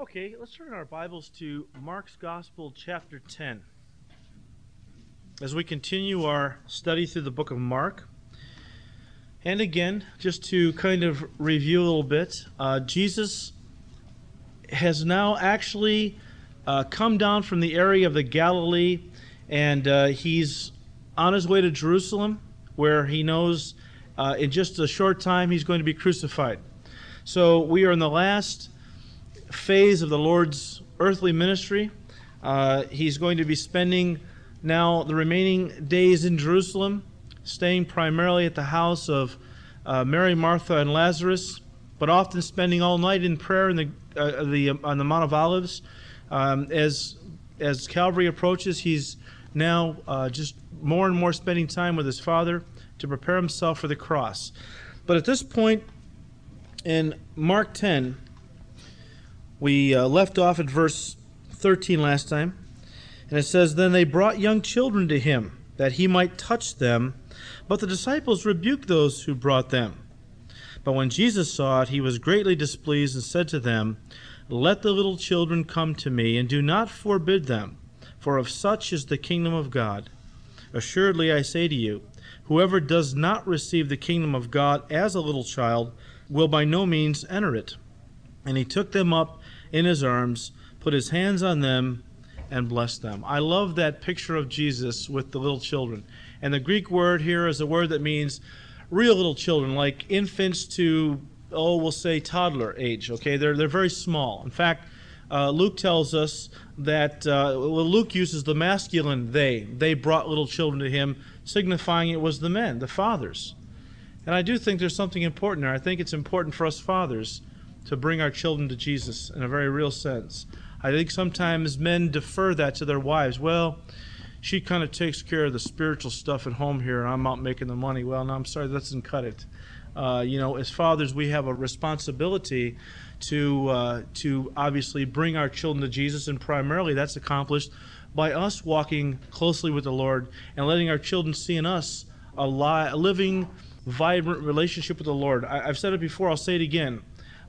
Okay, let's turn our Bibles to Mark's Gospel, chapter 10. As we continue our study through the book of Mark, and again, just to kind of review a little bit, uh, Jesus has now actually uh, come down from the area of the Galilee, and uh, he's on his way to Jerusalem, where he knows uh, in just a short time he's going to be crucified. So we are in the last phase of the Lord's earthly ministry. Uh, he's going to be spending now the remaining days in Jerusalem, staying primarily at the house of uh, Mary, Martha, and Lazarus, but often spending all night in prayer in the, uh, the, on the Mount of Olives. Um, as, as Calvary approaches, he's now uh, just more and more spending time with his Father to prepare himself for the cross. But at this point in Mark 10, we uh, left off at verse 13 last time, and it says, Then they brought young children to him, that he might touch them, but the disciples rebuked those who brought them. But when Jesus saw it, he was greatly displeased, and said to them, Let the little children come to me, and do not forbid them, for of such is the kingdom of God. Assuredly I say to you, whoever does not receive the kingdom of God as a little child will by no means enter it. And he took them up in his arms, put his hands on them, and blessed them. I love that picture of Jesus with the little children. And the Greek word here is a word that means real little children, like infants to, oh, we'll say toddler age. Okay, they're, they're very small. In fact, uh, Luke tells us that uh, Luke uses the masculine they. They brought little children to him, signifying it was the men, the fathers. And I do think there's something important there. I think it's important for us fathers to bring our children to Jesus in a very real sense. I think sometimes men defer that to their wives. Well, she kind of takes care of the spiritual stuff at home here, and I'm out making the money. Well, no, I'm sorry, that doesn't cut it. Uh, you know, as fathers, we have a responsibility to uh, to obviously bring our children to Jesus, and primarily that's accomplished by us walking closely with the Lord and letting our children see in us a, li- a living, vibrant relationship with the Lord. I- I've said it before. I'll say it again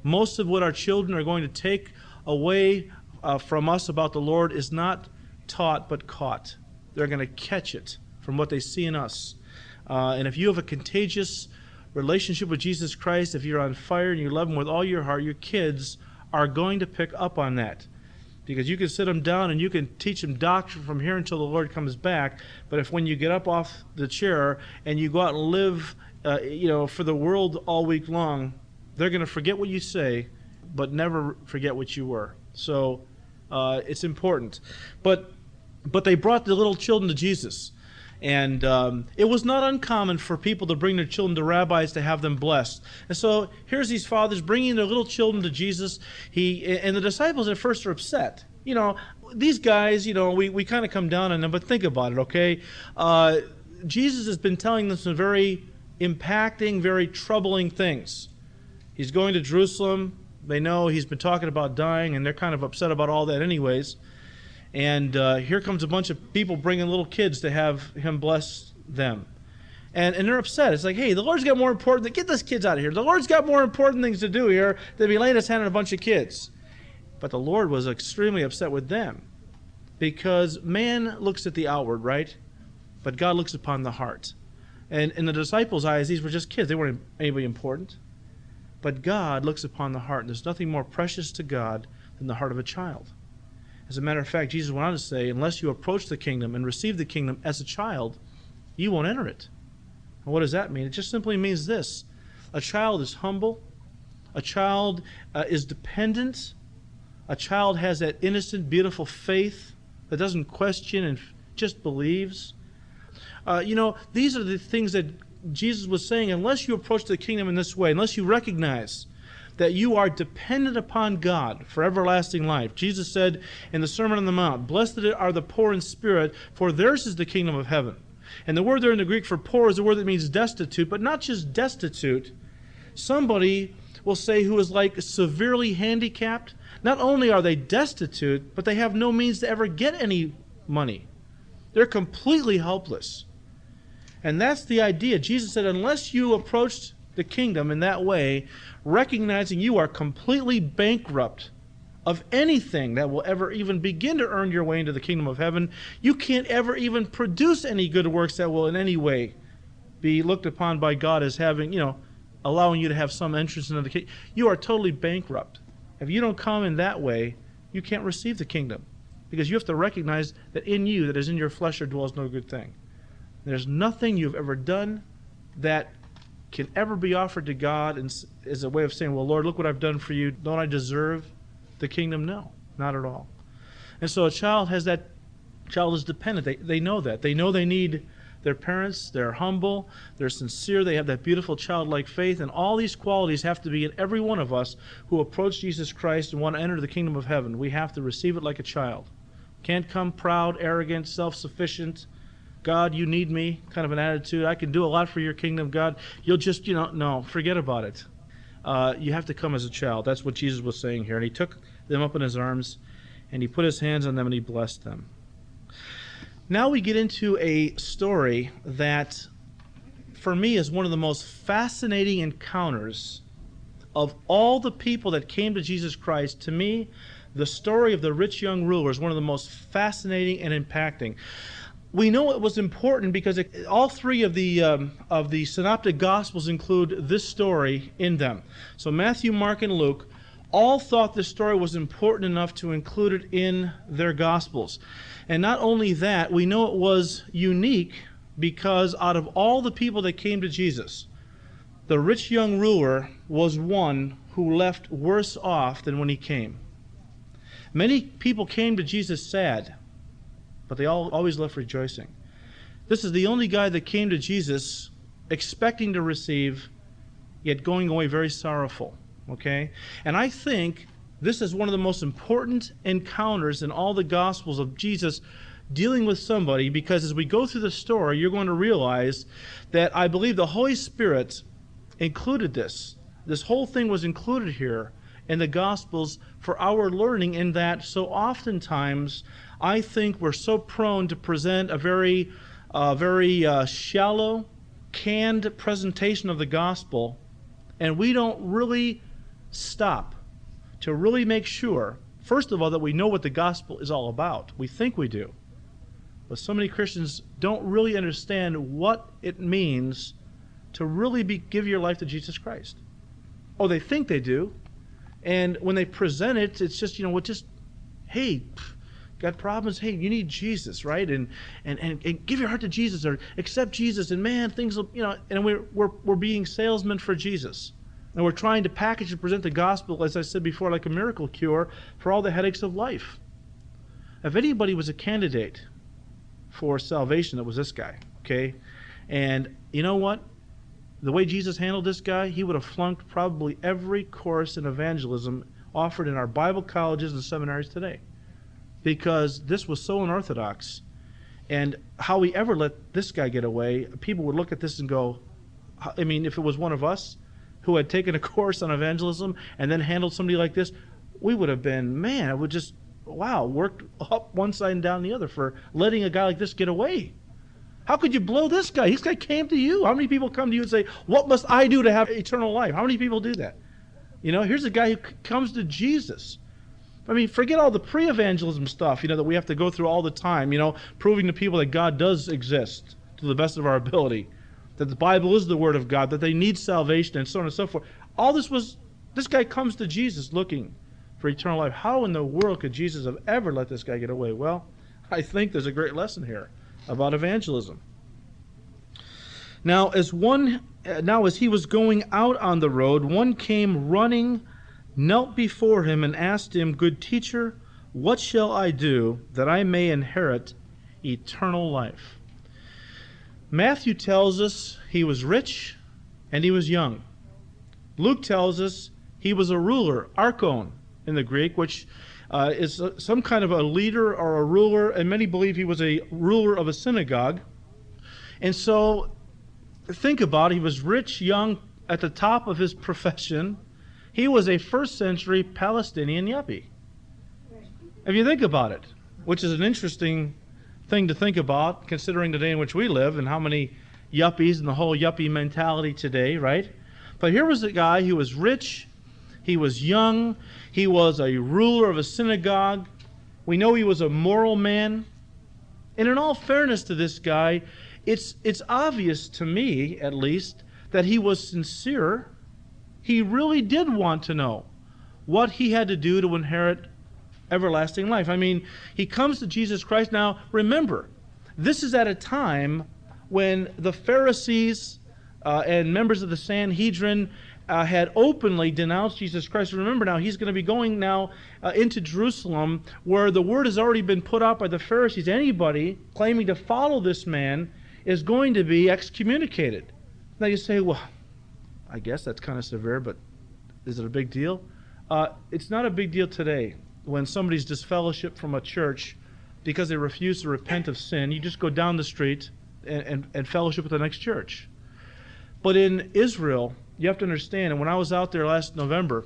most of what our children are going to take away uh, from us about the Lord is not taught but caught. They're going to catch it from what they see in us. Uh, and if you have a contagious relationship with Jesus Christ, if you're on fire and you love Him with all your heart, your kids are going to pick up on that. Because you can sit them down and you can teach them doctrine from here until the Lord comes back. But if when you get up off the chair and you go out and live, uh, you know, for the world all week long, they're going to forget what you say, but never forget what you were. So uh, it's important. But but they brought the little children to Jesus. And um, it was not uncommon for people to bring their children to rabbis to have them blessed. And so here's these fathers bringing their little children to Jesus. He and the disciples at first are upset. You know, these guys. You know, we, we kind of come down on them, but think about it, okay? Uh, Jesus has been telling them some very impacting, very troubling things. He's going to Jerusalem. They know he's been talking about dying, and they're kind of upset about all that, anyways. And uh, here comes a bunch of people bringing little kids to have him bless them. And, and they're upset. It's like, hey, the Lord's got more important. Get these kids out of here. The Lord's got more important things to do here than be laying his hand on a bunch of kids. But the Lord was extremely upset with them because man looks at the outward, right? But God looks upon the heart. And in the disciples' eyes, these were just kids. They weren't anybody important. But God looks upon the heart, and there's nothing more precious to God than the heart of a child. As a matter of fact, Jesus went on to say, unless you approach the kingdom and receive the kingdom as a child, you won't enter it. And what does that mean? It just simply means this a child is humble, a child uh, is dependent, a child has that innocent, beautiful faith that doesn't question and just believes. Uh, you know, these are the things that Jesus was saying, unless you approach the kingdom in this way, unless you recognize that you are dependent upon God for everlasting life. Jesus said in the Sermon on the Mount, Blessed are the poor in spirit, for theirs is the kingdom of heaven. And the word there in the Greek for poor is a word that means destitute, but not just destitute. Somebody will say who is like severely handicapped. Not only are they destitute, but they have no means to ever get any money. They're completely helpless. And that's the idea. Jesus said, unless you approach the kingdom in that way, recognizing you are completely bankrupt of anything that will ever even begin to earn your way into the kingdom of heaven. You can't ever even produce any good works that will in any way be looked upon by God as having, you know, allowing you to have some entrance into the kingdom. You are totally bankrupt. If you don't come in that way, you can't receive the kingdom. Because you have to recognize that in you, that is in your flesh, there dwells no good thing. There's nothing you've ever done that can ever be offered to God as a way of saying, Well, Lord, look what I've done for you. Don't I deserve the kingdom? No, not at all. And so a child has that, child is dependent. They, they know that. They know they need their parents. They're humble. They're sincere. They have that beautiful childlike faith. And all these qualities have to be in every one of us who approach Jesus Christ and want to enter the kingdom of heaven. We have to receive it like a child. Can't come proud, arrogant, self sufficient. God, you need me, kind of an attitude. I can do a lot for your kingdom, God. You'll just, you know, no, forget about it. Uh, you have to come as a child. That's what Jesus was saying here. And he took them up in his arms and he put his hands on them and he blessed them. Now we get into a story that, for me, is one of the most fascinating encounters of all the people that came to Jesus Christ. To me, the story of the rich young ruler is one of the most fascinating and impacting. We know it was important because it, all three of the um, of the synoptic gospels include this story in them. So Matthew, Mark, and Luke all thought this story was important enough to include it in their gospels. And not only that, we know it was unique because out of all the people that came to Jesus, the rich young ruler was one who left worse off than when he came. Many people came to Jesus sad, but they all always left rejoicing. This is the only guy that came to Jesus expecting to receive, yet going away very sorrowful. Okay? And I think this is one of the most important encounters in all the Gospels of Jesus dealing with somebody because as we go through the story, you're going to realize that I believe the Holy Spirit included this. This whole thing was included here in the Gospels for our learning, in that so oftentimes I think we're so prone to present a very, uh, very uh, shallow, canned presentation of the Gospel, and we don't really stop to really make sure, first of all, that we know what the gospel is all about. We think we do. But so many Christians don't really understand what it means to really be, give your life to Jesus Christ. Oh, they think they do. And when they present it, it's just, you know, what just, hey, got problems hey you need jesus right and, and and and give your heart to jesus or accept jesus and man things will you know and we're we're, we're being salesmen for jesus and we're trying to package and present the gospel, as I said before, like a miracle cure for all the headaches of life. If anybody was a candidate for salvation, it was this guy. Okay? And you know what? The way Jesus handled this guy, he would have flunked probably every course in evangelism offered in our Bible colleges and seminaries today. Because this was so unorthodox. And how we ever let this guy get away, people would look at this and go, I mean, if it was one of us, who had taken a course on evangelism and then handled somebody like this, we would have been, man, it would just, wow, worked up one side and down the other for letting a guy like this get away. How could you blow this guy? This guy came to you. How many people come to you and say, What must I do to have eternal life? How many people do that? You know, here's a guy who comes to Jesus. I mean, forget all the pre evangelism stuff, you know, that we have to go through all the time, you know, proving to people that God does exist to the best of our ability that the Bible is the Word of God, that they need salvation, and so on and so forth. All this was, this guy comes to Jesus looking for eternal life. How in the world could Jesus have ever let this guy get away? Well, I think there's a great lesson here about evangelism. Now, as one, uh, now as he was going out on the road, one came running, knelt before him, and asked him, "Good teacher, what shall I do that I may inherit eternal life?" Matthew tells us he was rich and he was young. Luke tells us he was a ruler, archon in the Greek, which uh, is some kind of a leader or a ruler, and many believe he was a ruler of a synagogue. And so think about it, he was rich, young, at the top of his profession. He was a first century Palestinian yuppie. If you think about it, which is an interesting thing to think about, considering the day in which we live and how many yuppies and the whole yuppie mentality today, right? But here was a guy who was rich. He was young. He was a ruler of a synagogue. We know he was a moral man. And in all fairness to this guy, it's, it's obvious to me, at least, that he was sincere. He really did want to know what he had to do to inherit everlasting life. I mean, he comes to Jesus Christ. Now, remember, this is at a time when the Pharisees uh, and members of the Sanhedrin uh, had openly denounced Jesus Christ. Remember now, he's going to be going now uh, into Jerusalem where the word has already been put out by the Pharisees. Anybody claiming to follow this man is going to be excommunicated. Now you say, well, I guess that's kind of severe, but is it a big deal? Uh, it's not a big deal today when somebody's disfellowshipped from a church because they refuse to repent of sin. You just go down the street and, and, and fellowship with the next church. But in Israel, you have to understand, and when I was out there last November,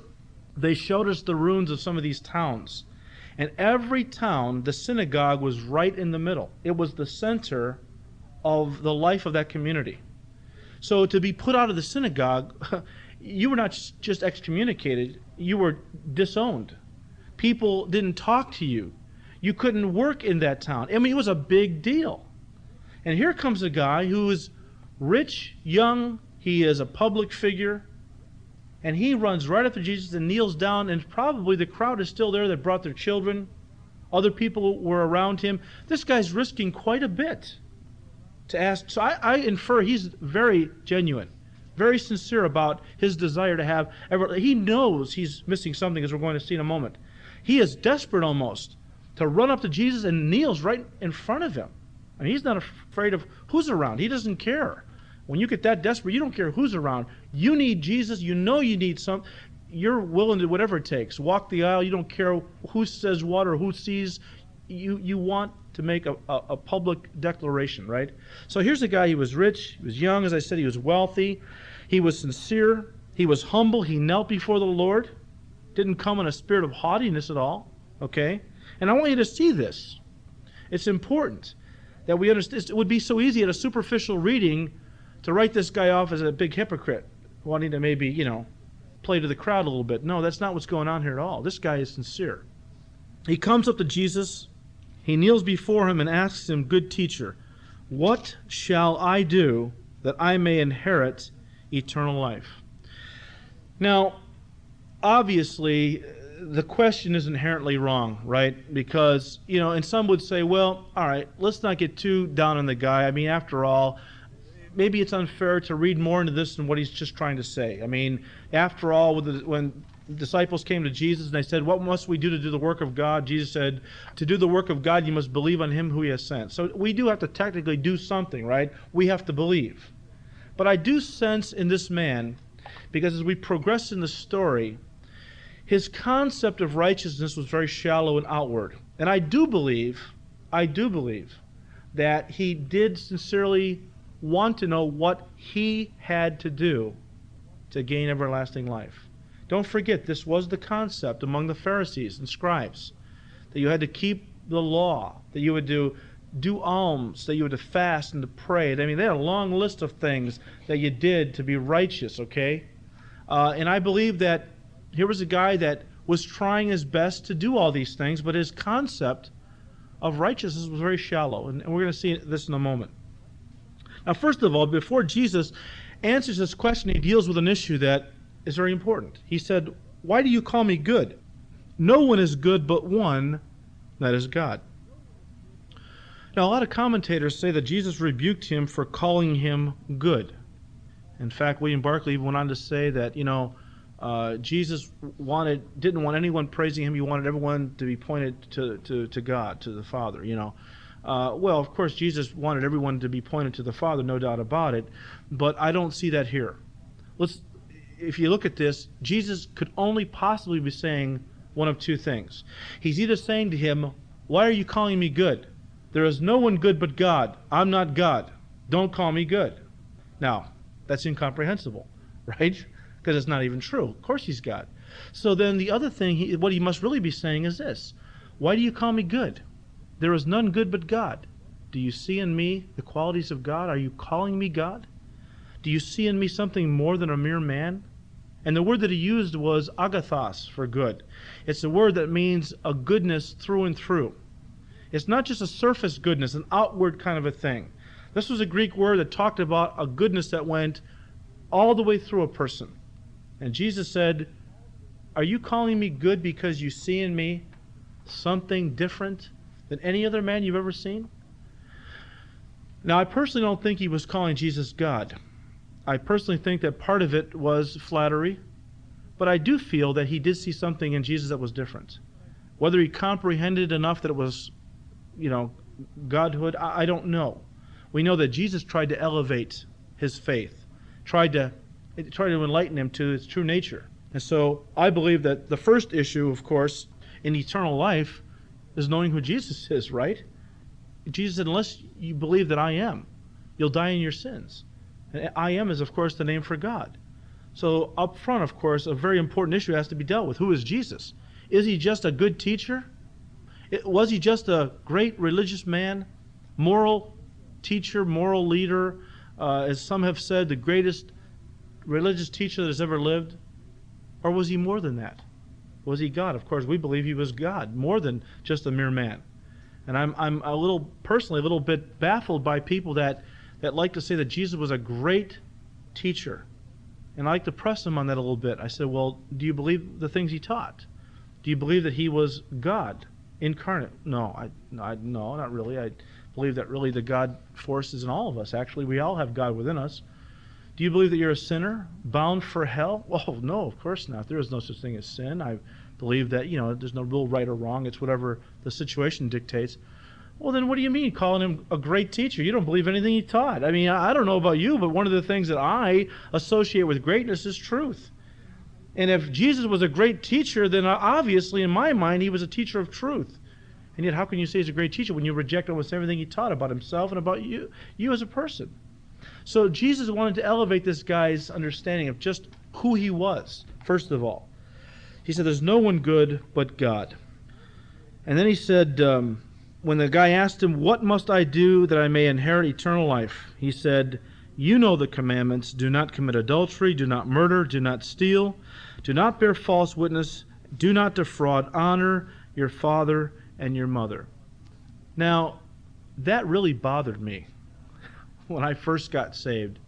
they showed us the ruins of some of these towns. And every town, the synagogue was right in the middle. It was the center of the life of that community. So to be put out of the synagogue, you were not just excommunicated, you were disowned. People didn't talk to you. You couldn't work in that town. I mean, it was a big deal. And here comes a guy who is rich, young, he is a public figure. And he runs right up to Jesus and kneels down, and probably the crowd is still there that brought their children. Other people were around him. This guy's risking quite a bit to ask. So I, I infer he's very genuine, very sincere about his desire to have. He knows he's missing something, as we're going to see in a moment. He is desperate almost to run up to Jesus and kneels right in front of him. And he's not afraid of who's around. He doesn't care. When you get that desperate, you don't care who's around. You need Jesus. You know you need some. You're willing to whatever it takes. Walk the aisle. You don't care who says what or who sees. You you want to make a, a, a public declaration, right? So here's a guy. He was rich. He was young, as I said. He was wealthy. He was sincere. He was humble. He knelt before the Lord. Didn't come in a spirit of haughtiness at all. Okay. And I want you to see this. It's important that we understand. It would be so easy at a superficial reading to write this guy off as a big hypocrite, wanting to maybe, you know, play to the crowd a little bit. No, that's not what's going on here at all. This guy is sincere. He comes up to Jesus, he kneels before him and asks him, Good teacher, what shall I do that I may inherit eternal life? Now, obviously, the question is inherently wrong, right? Because, you know, and some would say, well, all right, let's not get too down on the guy. I mean, after all, maybe it's unfair to read more into this than what he's just trying to say. I mean, after all, when disciples came to Jesus and they said, What must we do to do the work of God? Jesus said, To do the work of God, you must believe on him who he has sent. So we do have to technically do something, right? We have to believe. But I do sense in this man, because as we progress in the story, his concept of righteousness was very shallow and outward. And I do believe, I do believe, that he did sincerely want to know what he had to do to gain everlasting life. Don't forget, this was the concept among the Pharisees and scribes that you had to keep the law, that you would do do alms, that you would to fast and to pray. I mean, they had a long list of things that you did to be righteous, okay? Uh, and I believe that here was a guy that was trying his best to do all these things, but his concept of righteousness was very shallow. And, and we're going to see this in a moment. Now, first of all, before Jesus answers this question, he deals with an issue that is very important. He said, Why do you call me good? No one is good but one, that is God. Now, a lot of commentators say that Jesus rebuked him for calling him good. In fact, William Barclay went on to say that, you know, uh, Jesus wanted didn't want anyone praising him. He wanted everyone to be pointed to, to, to God, to the Father, you know. Uh, well, of course, Jesus wanted everyone to be pointed to the Father, no doubt about it, but I don't see that here. Let's, if you look at this, Jesus could only possibly be saying one of two things. He's either saying to him, Why are you calling me good? There is no one good but God. I'm not God. Don't call me good. Now, that's incomprehensible, right? Because it's not even true. Of course, he's God. So then the other thing, he, what he must really be saying is this Why do you call me good? There is none good but God. Do you see in me the qualities of God? Are you calling me God? Do you see in me something more than a mere man? And the word that he used was agathos for good. It's a word that means a goodness through and through. It's not just a surface goodness, an outward kind of a thing. This was a Greek word that talked about a goodness that went all the way through a person. And Jesus said, Are you calling me good because you see in me something different than any other man you've ever seen? Now, I personally don't think he was calling Jesus God. I personally think that part of it was flattery, but I do feel that he did see something in Jesus that was different. Whether he comprehended enough that it was, you know, godhood, I, I don't know. We know that Jesus tried to elevate his faith, tried to tried to enlighten him to its true nature. And so I believe that the first issue, of course, in eternal life is knowing who Jesus is, right? Jesus said, unless you believe that I am, you'll die in your sins. I am is, of course, the name for God. So, up front, of course, a very important issue has to be dealt with. Who is Jesus? Is he just a good teacher? Was he just a great religious man, moral teacher, moral leader? Uh, as some have said, the greatest religious teacher that has ever lived? Or was he more than that? Was he God? Of course, we believe he was God, more than just a mere man. And I'm, I'm a little, personally, a little bit baffled by people that, that like to say that Jesus was a great teacher. And I like to press him on that a little bit. I said, Well, do you believe the things he taught? Do you believe that he was God incarnate? No, I, I no, not really. I believe that really the God force is in all of us. Actually, we all have God within us. Do you believe that you're a sinner bound for hell? Well, oh, no, of course not. There is no such thing as sin. I believe that, you know, there's no real right or wrong. It's whatever the situation dictates. Well, then what do you mean calling him a great teacher? You don't believe anything he taught. I mean, I don't know about you, but one of the things that I associate with greatness is truth. And if Jesus was a great teacher, then obviously, in my mind, he was a teacher of truth. And yet, how can you say he's a great teacher when you reject almost everything he taught about himself and about you, you as a person? So Jesus wanted to elevate this guy's understanding of just who he was, first of all. He said, There's no one good but God. And then he said, um, when the guy asked him, What must I do that I may inherit eternal life? He said, You know the commandments do not commit adultery, do not murder, do not steal, do not bear false witness, do not defraud, honor your father and your mother. Now, that really bothered me when I first got saved.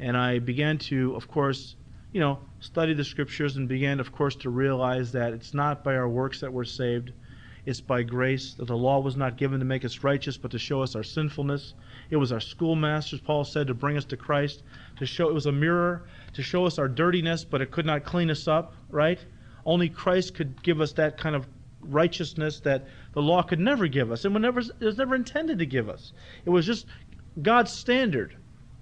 And I began to, of course, you know, study the scriptures and began, of course, to realize that it's not by our works that we're saved. It's by grace, that the law was not given to make us righteous, but to show us our sinfulness. It was our schoolmasters, Paul said, to bring us to Christ, to show it was a mirror to show us our dirtiness, but it could not clean us up, right? Only Christ could give us that kind of righteousness that the law could never give us and it was never intended to give us. It was just God's standard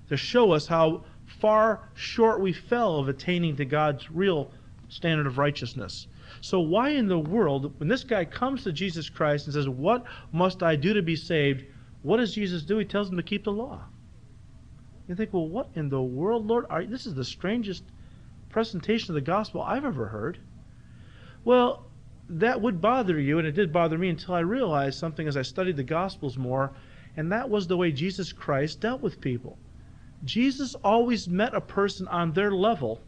to show us how far short we fell of attaining to God's real standard of righteousness. So, why in the world, when this guy comes to Jesus Christ and says, What must I do to be saved? What does Jesus do? He tells him to keep the law. You think, well, what in the world, Lord? Are, this is the strangest presentation of the gospel I've ever heard. Well, that would bother you, and it did bother me until I realized something as I studied the gospels more and that was the way Jesus Christ dealt with people. Jesus always met a person on their level.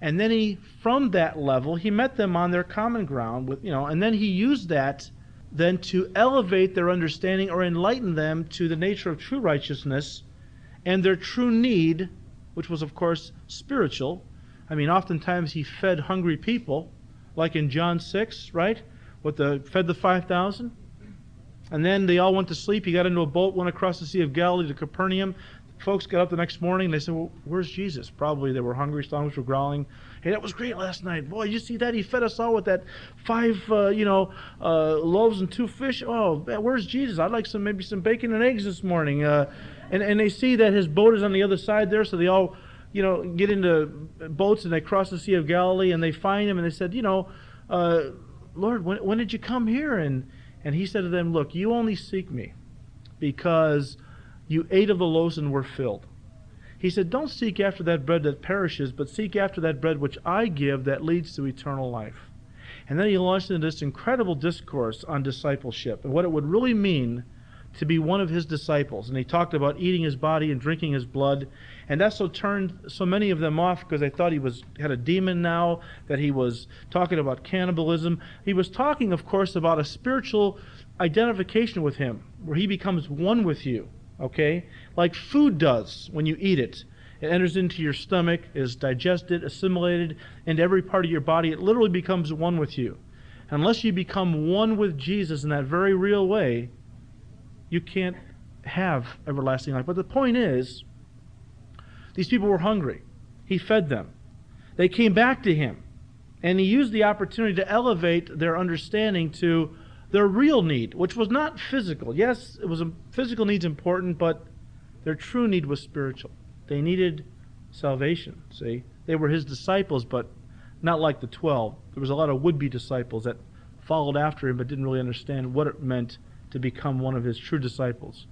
And then he, from that level, he met them on their common ground with, you know, and then he used that then to elevate their understanding or enlighten them to the nature of true righteousness and their true need, which was, of course, spiritual. I mean, oftentimes he fed hungry people, like in John 6, right? With the fed the 5,000. And then they all went to sleep. He got into a boat, went across the Sea of Galilee to Capernaum. Folks got up the next morning. And they said, Well, where's Jesus? Probably they were hungry, stomachs were growling. Hey, that was great last night. Boy, you see that? He fed us all with that five, uh, you know, uh, loaves and two fish. Oh, man, where's Jesus? I'd like some, maybe some bacon and eggs this morning. Uh, and, and they see that his boat is on the other side there, so they all, you know, get into boats and they cross the Sea of Galilee and they find him and they said, You know, uh, Lord, when, when did you come here? And and he said to them, Look, you only seek me because you ate of the loaves and were filled. He said, Don't seek after that bread that perishes, but seek after that bread which I give that leads to eternal life. And then he launched into this incredible discourse on discipleship and what it would really mean to be one of his disciples. And he talked about eating his body and drinking his blood. And that's what turned so many of them off because they thought he was had a demon now, that he was talking about cannibalism. He was talking, of course, about a spiritual identification with him, where he becomes one with you. Okay? Like food does when you eat it. It enters into your stomach, is digested, assimilated into every part of your body. It literally becomes one with you. Unless you become one with Jesus in that very real way, you can't have everlasting life. But the point is, these people were hungry. He fed them. They came back to him. And he used the opportunity to elevate their understanding to their real need, which was not physical. Yes, it was a, physical needs important, but their true need was spiritual. They needed salvation. See, they were his disciples, but not like the twelve. There was a lot of would-be disciples that followed after him, but didn't really understand what it meant to become one of his true disciples.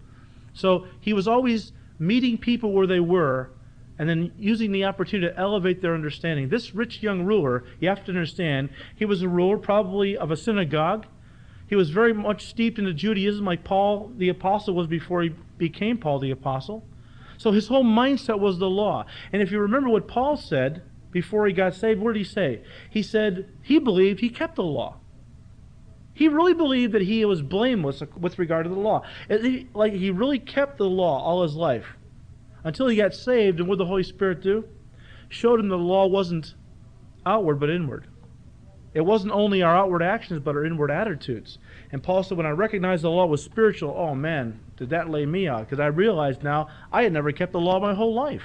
So he was always meeting people where they were and then using the opportunity to elevate their understanding. This rich young ruler, you have to understand, he was a ruler probably of a synagogue. He was very much steeped into Judaism, like Paul the Apostle was before he became Paul the Apostle. So his whole mindset was the law. And if you remember what Paul said before he got saved, what did he say? He said he believed he kept the law. He really believed that he was blameless with regard to the law. Like he really kept the law all his life until he got saved. And what did the Holy Spirit do? Showed him the law wasn't outward but inward. It wasn't only our outward actions but our inward attitudes. And Paul said, when I recognized the law was spiritual, oh man, did that lay me out? Because I realized now I had never kept the law my whole life.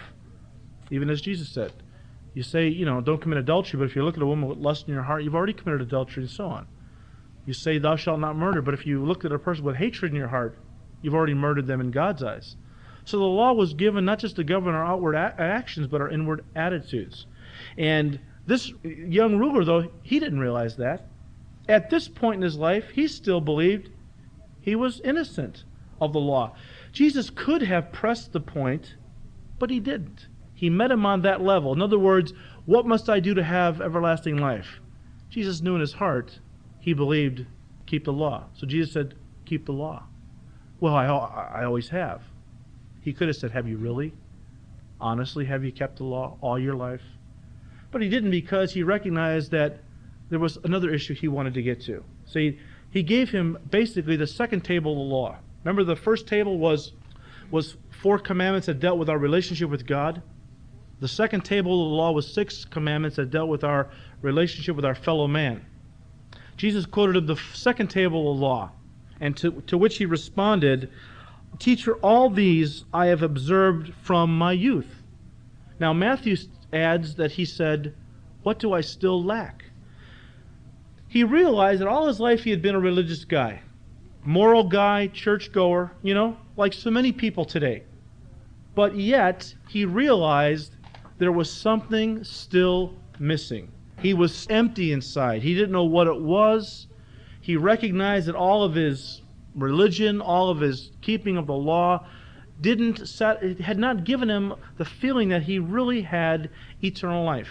Even as Jesus said, you say, you know, don't commit adultery, but if you look at a woman with lust in your heart, you've already committed adultery and so on. You say, Thou shalt not murder, but if you look at a person with hatred in your heart, you've already murdered them in God's eyes. So the law was given not just to govern our outward a- actions, but our inward attitudes. And this young ruler, though, he didn't realize that. At this point in his life, he still believed he was innocent of the law. Jesus could have pressed the point, but he didn't. He met him on that level. In other words, what must I do to have everlasting life? Jesus knew in his heart he believed keep the law. So Jesus said, keep the law. Well, I, I always have. He could have said, have you really? Honestly, have you kept the law all your life? But he didn't because he recognized that there was another issue he wanted to get to. See, he gave him basically the second table of the law. Remember, the first table was was four commandments that dealt with our relationship with God. The second table of the law was six commandments that dealt with our relationship with our fellow man. Jesus quoted him the second table of the law, and to, to which he responded, Teacher, all these I have observed from my youth. Now, Matthew adds that he said, What do I still lack? He realized that all his life he had been a religious guy, moral guy, churchgoer, you know, like so many people today. But yet, he realized there was something still missing. He was empty inside. He didn't know what it was. He recognized that all of his religion, all of his keeping of the law, didn't set, it had not given him the feeling that he really had eternal life.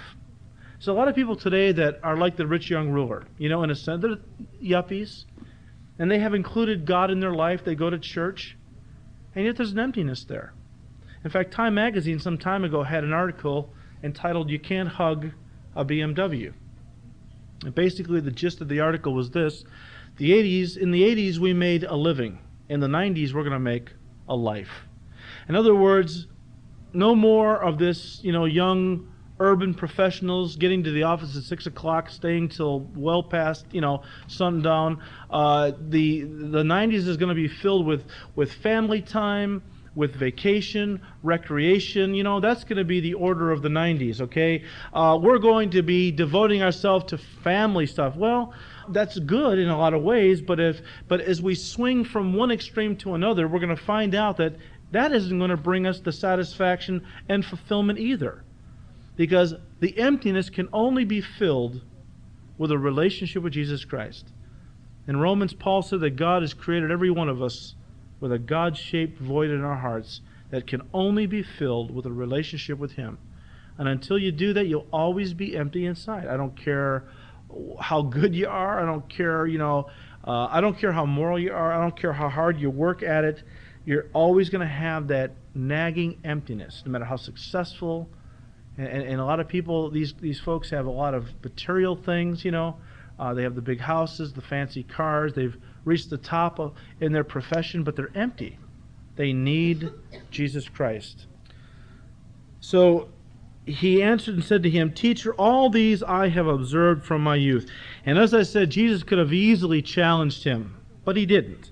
So a lot of people today that are like the rich young ruler, you know, in a sense, they're yuppies, and they have included God in their life. They go to church, and yet there's an emptiness there. In fact, Time magazine some time ago had an article entitled "You Can't Hug a BMW. And basically, the gist of the article was this: the 80s, in the 80s, we made a living. In the 90s, we're going to make a life. In other words, no more of this, you know, young urban professionals getting to the office at six o'clock, staying till well past, you know, sundown. Uh, the the 90s is going to be filled with with family time with vacation, recreation. You know, that's going to be the order of the 90s, okay? Uh, we're going to be devoting ourselves to family stuff. Well, that's good in a lot of ways, but if but as we swing from one extreme to another, we're going to find out that that isn't going to bring us the satisfaction and fulfillment either. Because the emptiness can only be filled with a relationship with Jesus Christ. In Romans, Paul said that God has created every one of us with a God shaped void in our hearts that can only be filled with a relationship with Him. And until you do that, you'll always be empty inside. I don't care how good you are. I don't care, you know, uh, I don't care how moral you are. I don't care how hard you work at it. You're always going to have that nagging emptiness, no matter how successful. And, and, a lot of people, these these folks have a lot of material things, you know. Uh, they have the big houses, the fancy cars. They've reached the top of, in their profession, but they're empty. They need Jesus Christ. So he answered and said to him, Teacher, all these I have observed from my youth. And as I said, Jesus could have easily challenged him, but he didn't.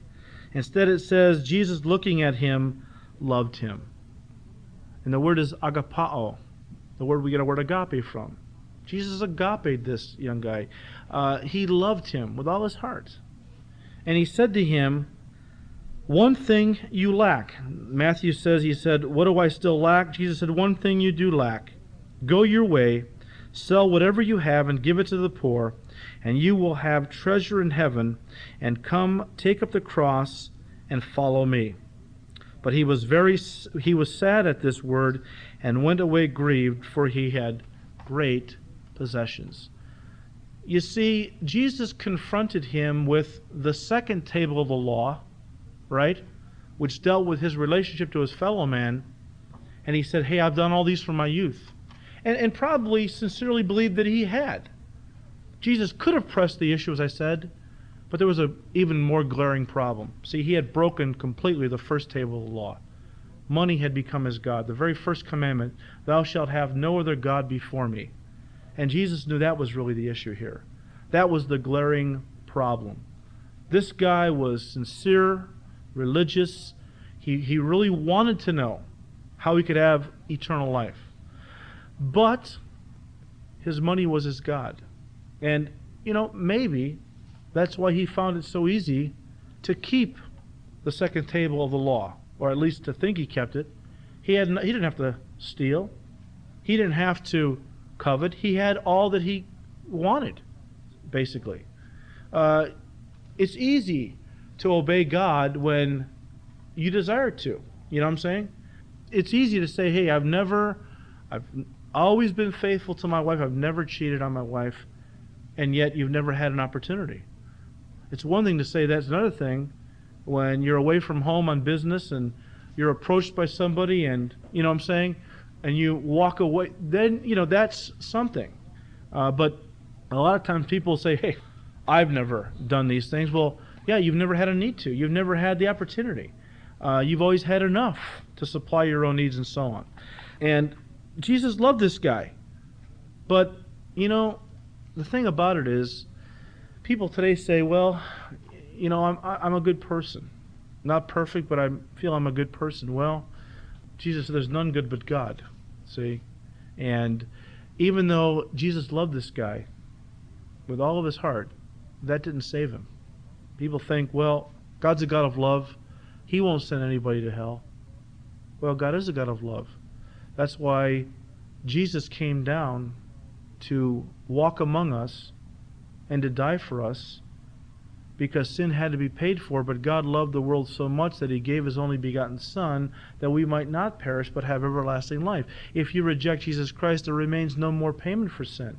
Instead, it says, Jesus looking at him loved him. And the word is agapao, the word we get our word agape from. Jesus agape this young guy. Uh, he loved him with all his heart. And he said to him, One thing you lack. Matthew says, He said, What do I still lack? Jesus said, One thing you do lack. Go your way, sell whatever you have, and give it to the poor, and you will have treasure in heaven. And come, take up the cross, and follow me. But he was very he was sad at this word, and went away grieved, for he had great possessions. You see, Jesus confronted him with the second table of the law, right? Which dealt with his relationship to his fellow man. And he said, Hey, I've done all these from my youth and, and probably sincerely believed that he had. Jesus could have pressed the issue, as I said, but there was an even more glaring problem. See, he had broken completely the first table of the law. Money had become his God. The very first commandment, Thou shalt have no other God before me. And Jesus knew that was really the issue here. That was the glaring problem. This guy was sincere, religious. He, he really wanted to know how he could have eternal life. But his money was his God. And, you know, maybe that's why he found it so easy to keep the second table of the law, or at least to think he kept it. He, had, he didn't have to steal, he didn't have to covet. He had all that he wanted, basically. Uh, it's easy to obey God when you desire to. You know what I'm saying? It's easy to say, hey, I've never, I've always been faithful to my wife. I've never cheated on my wife, and yet you've never had an opportunity. It's one thing to say that's another thing when you're away from home on business and you're approached by somebody and you know what I'm saying? And you walk away then you know that's something. Uh, but a lot of times people say hey I've never done these things. Well yeah you've never had a need to. You've never had the opportunity. Uh, you've always had enough to supply your own needs and so on. And Jesus loved this guy. But, you know, the thing about it is, people today say, well, you know, I'm, I'm a good person. Not perfect, but I feel I'm a good person. Well, Jesus there's none good but God. See? And even though Jesus loved this guy with all of his heart, that didn't save him. People think, well, God's a God of love. He won't send anybody to hell. Well, God is a God of love. That's why Jesus came down to walk among us and to die for us because sin had to be paid for, but God loved the world so much that he gave his only begotten Son that we might not perish but have everlasting life. If you reject Jesus Christ, there remains no more payment for sin.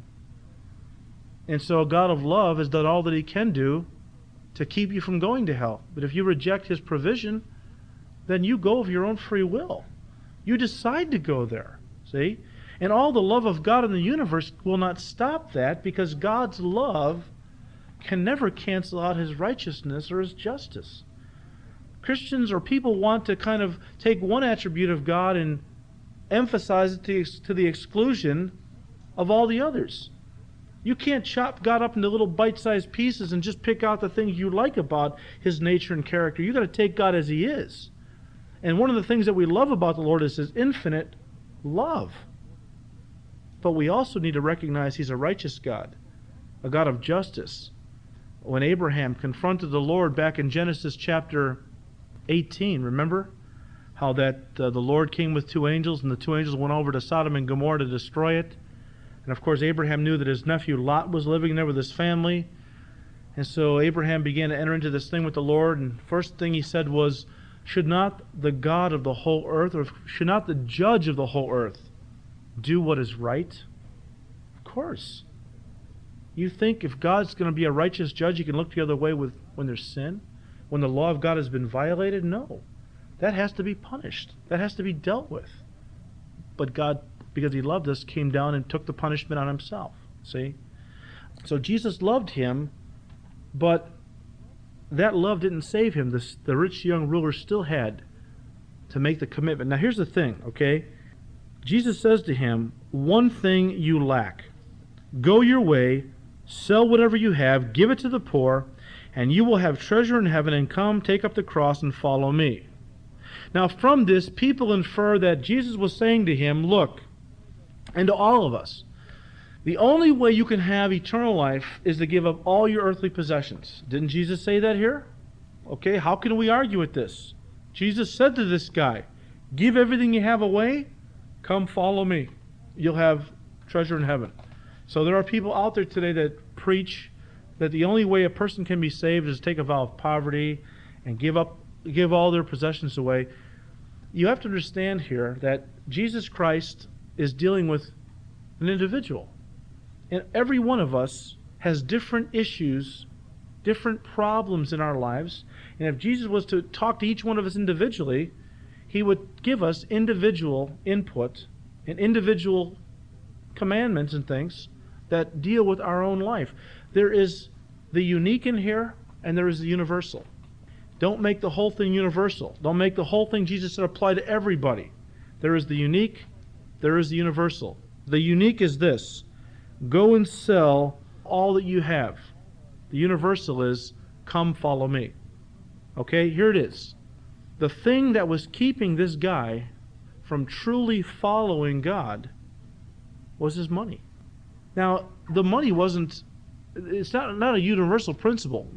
And so, God of love has done all that he can do to keep you from going to hell. But if you reject his provision, then you go of your own free will. You decide to go there. See? And all the love of God in the universe will not stop that because God's love can never cancel out his righteousness or his justice. Christians or people want to kind of take one attribute of God and emphasize it to, to the exclusion of all the others. You can't chop God up into little bite sized pieces and just pick out the things you like about his nature and character. You've got to take God as he is. And one of the things that we love about the Lord is his infinite love. But we also need to recognize he's a righteous God, a God of justice. When Abraham confronted the Lord back in Genesis chapter 18, remember how that uh, the Lord came with two angels and the two angels went over to Sodom and Gomorrah to destroy it? And of course, Abraham knew that his nephew Lot was living there with his family. And so Abraham began to enter into this thing with the Lord. And first thing he said was, should not the God of the whole earth, or should not the judge of the whole earth, do what is right? Of course. You think if God's going to be a righteous judge, he can look the other way with when there's sin? When the law of God has been violated? No. That has to be punished. That has to be dealt with. But God, because he loved us, came down and took the punishment on himself. See? So Jesus loved him, but that love didn't save him. The, the rich young ruler still had to make the commitment. Now, here's the thing, okay? Jesus says to him, One thing you lack. Go your way, sell whatever you have, give it to the poor, and you will have treasure in heaven, and come, take up the cross, and follow me. Now, from this, people infer that Jesus was saying to him, Look, and to all of us, the only way you can have eternal life is to give up all your earthly possessions. Didn't Jesus say that here? Okay, how can we argue with this? Jesus said to this guy, Give everything you have away, come follow me. You'll have treasure in heaven. So there are people out there today that preach that the only way a person can be saved is to take a vow of poverty and give up give all their possessions away. You have to understand here that Jesus Christ is dealing with an individual. And every one of us has different issues, different problems in our lives. And if Jesus was to talk to each one of us individually, he would give us individual input and individual commandments and things that deal with our own life. There is the unique in here, and there is the universal. Don't make the whole thing universal. Don't make the whole thing Jesus said apply to everybody. There is the unique, there is the universal. The unique is this Go and sell all that you have. The universal is, come follow me. Okay, here it is. The thing that was keeping this guy from truly following God was his money. Now, the money wasn't, it's not, not a universal principle.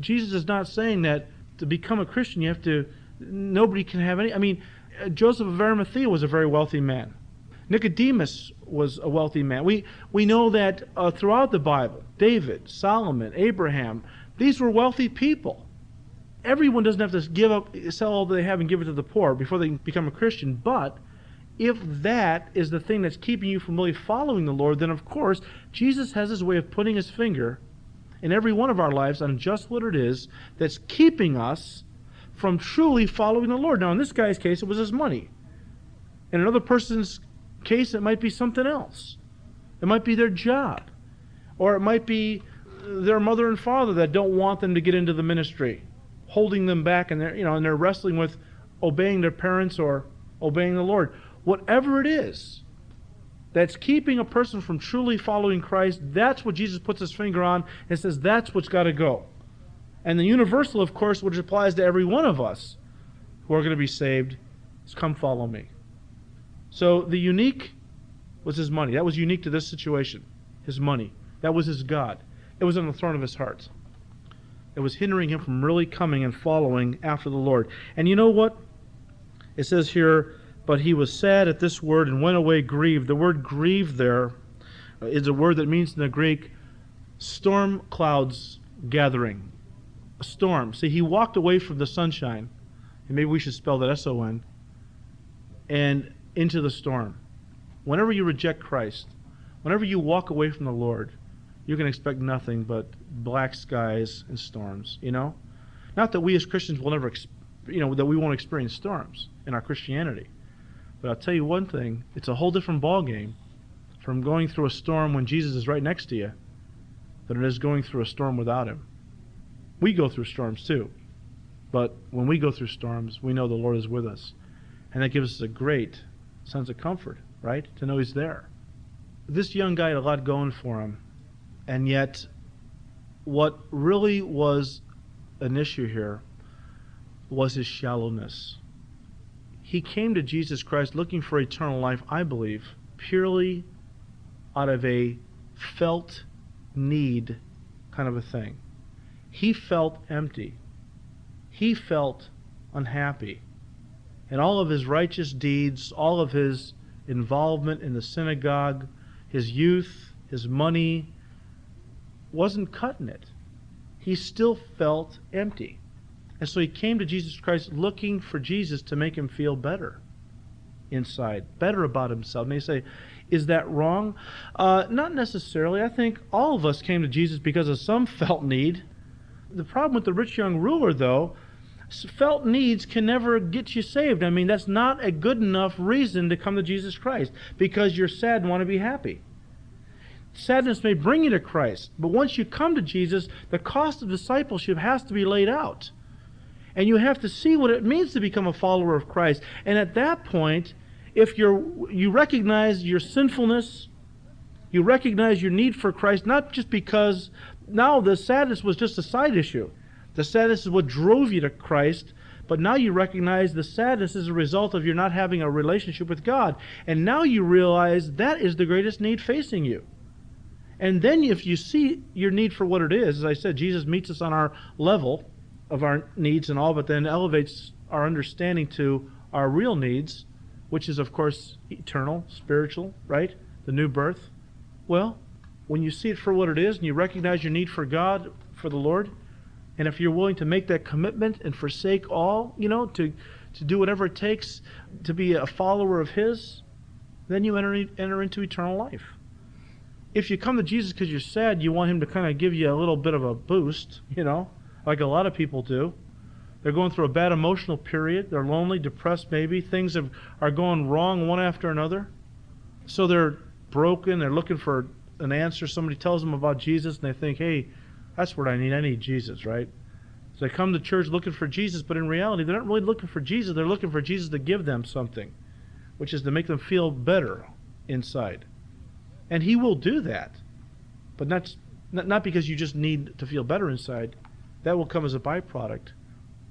Jesus is not saying that to become a Christian you have to, nobody can have any. I mean, Joseph of Arimathea was a very wealthy man. Nicodemus was a wealthy man. We, we know that uh, throughout the Bible, David, Solomon, Abraham, these were wealthy people. Everyone doesn't have to give up, sell all they have and give it to the poor before they become a Christian. But if that is the thing that's keeping you from really following the Lord, then of course Jesus has his way of putting his finger in every one of our lives on just what it is that's keeping us from truly following the Lord. Now, in this guy's case, it was his money. In another person's case, it might be something else. It might be their job. Or it might be their mother and father that don't want them to get into the ministry, holding them back, and they're, you know, and they're wrestling with obeying their parents or obeying the Lord. Whatever it is that's keeping a person from truly following Christ, that's what Jesus puts his finger on and says that's what's got to go. And the universal, of course, which applies to every one of us who are going to be saved, is come follow me. So the unique was his money. That was unique to this situation. His money. That was his God. It was on the throne of his heart. It was hindering him from really coming and following after the Lord. And you know what? It says here, but he was sad at this word and went away grieved. The word grieved there is a word that means in the Greek storm clouds gathering. A storm. See, he walked away from the sunshine, and maybe we should spell that S O N, and into the storm. Whenever you reject Christ, whenever you walk away from the Lord, you can expect nothing but black skies and storms, you know? Not that we as Christians will never, you know, that we won't experience storms in our Christianity. But I'll tell you one thing, it's a whole different ballgame from going through a storm when Jesus is right next to you than it is going through a storm without him. We go through storms too. But when we go through storms, we know the Lord is with us. And that gives us a great sense of comfort, right? To know he's there. This young guy had a lot going for him, and yet what really was an issue here was his shallowness. He came to Jesus Christ looking for eternal life, I believe, purely out of a felt need kind of a thing. He felt empty. He felt unhappy and all of his righteous deeds, all of his involvement in the synagogue, his youth, his money, wasn't cutting it. He still felt empty. And so he came to Jesus Christ looking for Jesus to make him feel better inside, better about himself. And they say, Is that wrong? Uh, not necessarily. I think all of us came to Jesus because of some felt need. The problem with the rich young ruler, though, felt needs can never get you saved. I mean, that's not a good enough reason to come to Jesus Christ because you're sad and want to be happy. Sadness may bring you to Christ, but once you come to Jesus, the cost of discipleship has to be laid out. And you have to see what it means to become a follower of Christ. And at that point, if you're, you recognize your sinfulness, you recognize your need for Christ, not just because now the sadness was just a side issue. The sadness is what drove you to Christ, but now you recognize the sadness is a result of your not having a relationship with God. And now you realize that is the greatest need facing you. And then if you see your need for what it is, as I said, Jesus meets us on our level of our needs and all, but then elevates our understanding to our real needs, which is, of course, eternal, spiritual, right? The new birth. Well, when you see it for what it is and you recognize your need for God, for the Lord, and if you're willing to make that commitment and forsake all, you know, to, to do whatever it takes to be a follower of His, then you enter, enter into eternal life if you come to Jesus because you're sad, you want Him to kind of give you a little bit of a boost, you know, like a lot of people do. They're going through a bad emotional period. They're lonely, depressed, maybe. Things have, are going wrong one after another. So they're broken. They're looking for an answer. Somebody tells them about Jesus, and they think, hey, that's what I need. I need Jesus, right? So they come to church looking for Jesus, but in reality, they're not really looking for Jesus. They're looking for Jesus to give them something, which is to make them feel better inside. And He will do that. But not, not because you just need to feel better inside. That will come as a byproduct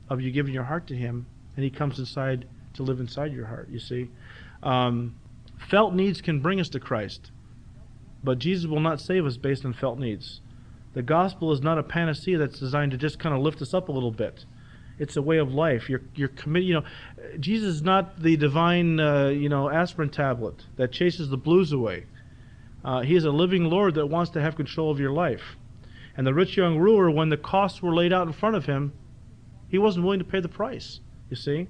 of you giving your heart to Him, and He comes inside to live inside your heart, you see. Um, felt needs can bring us to Christ, but Jesus will not save us based on felt needs. The gospel is not a panacea that's designed to just kind of lift us up a little bit. It's a way of life. You're, you're committed. You know, Jesus is not the divine, uh, you know, aspirin tablet that chases the blues away. Uh, he is a living Lord that wants to have control of your life. And the rich young ruler, when the costs were laid out in front of him, he wasn't willing to pay the price, you see?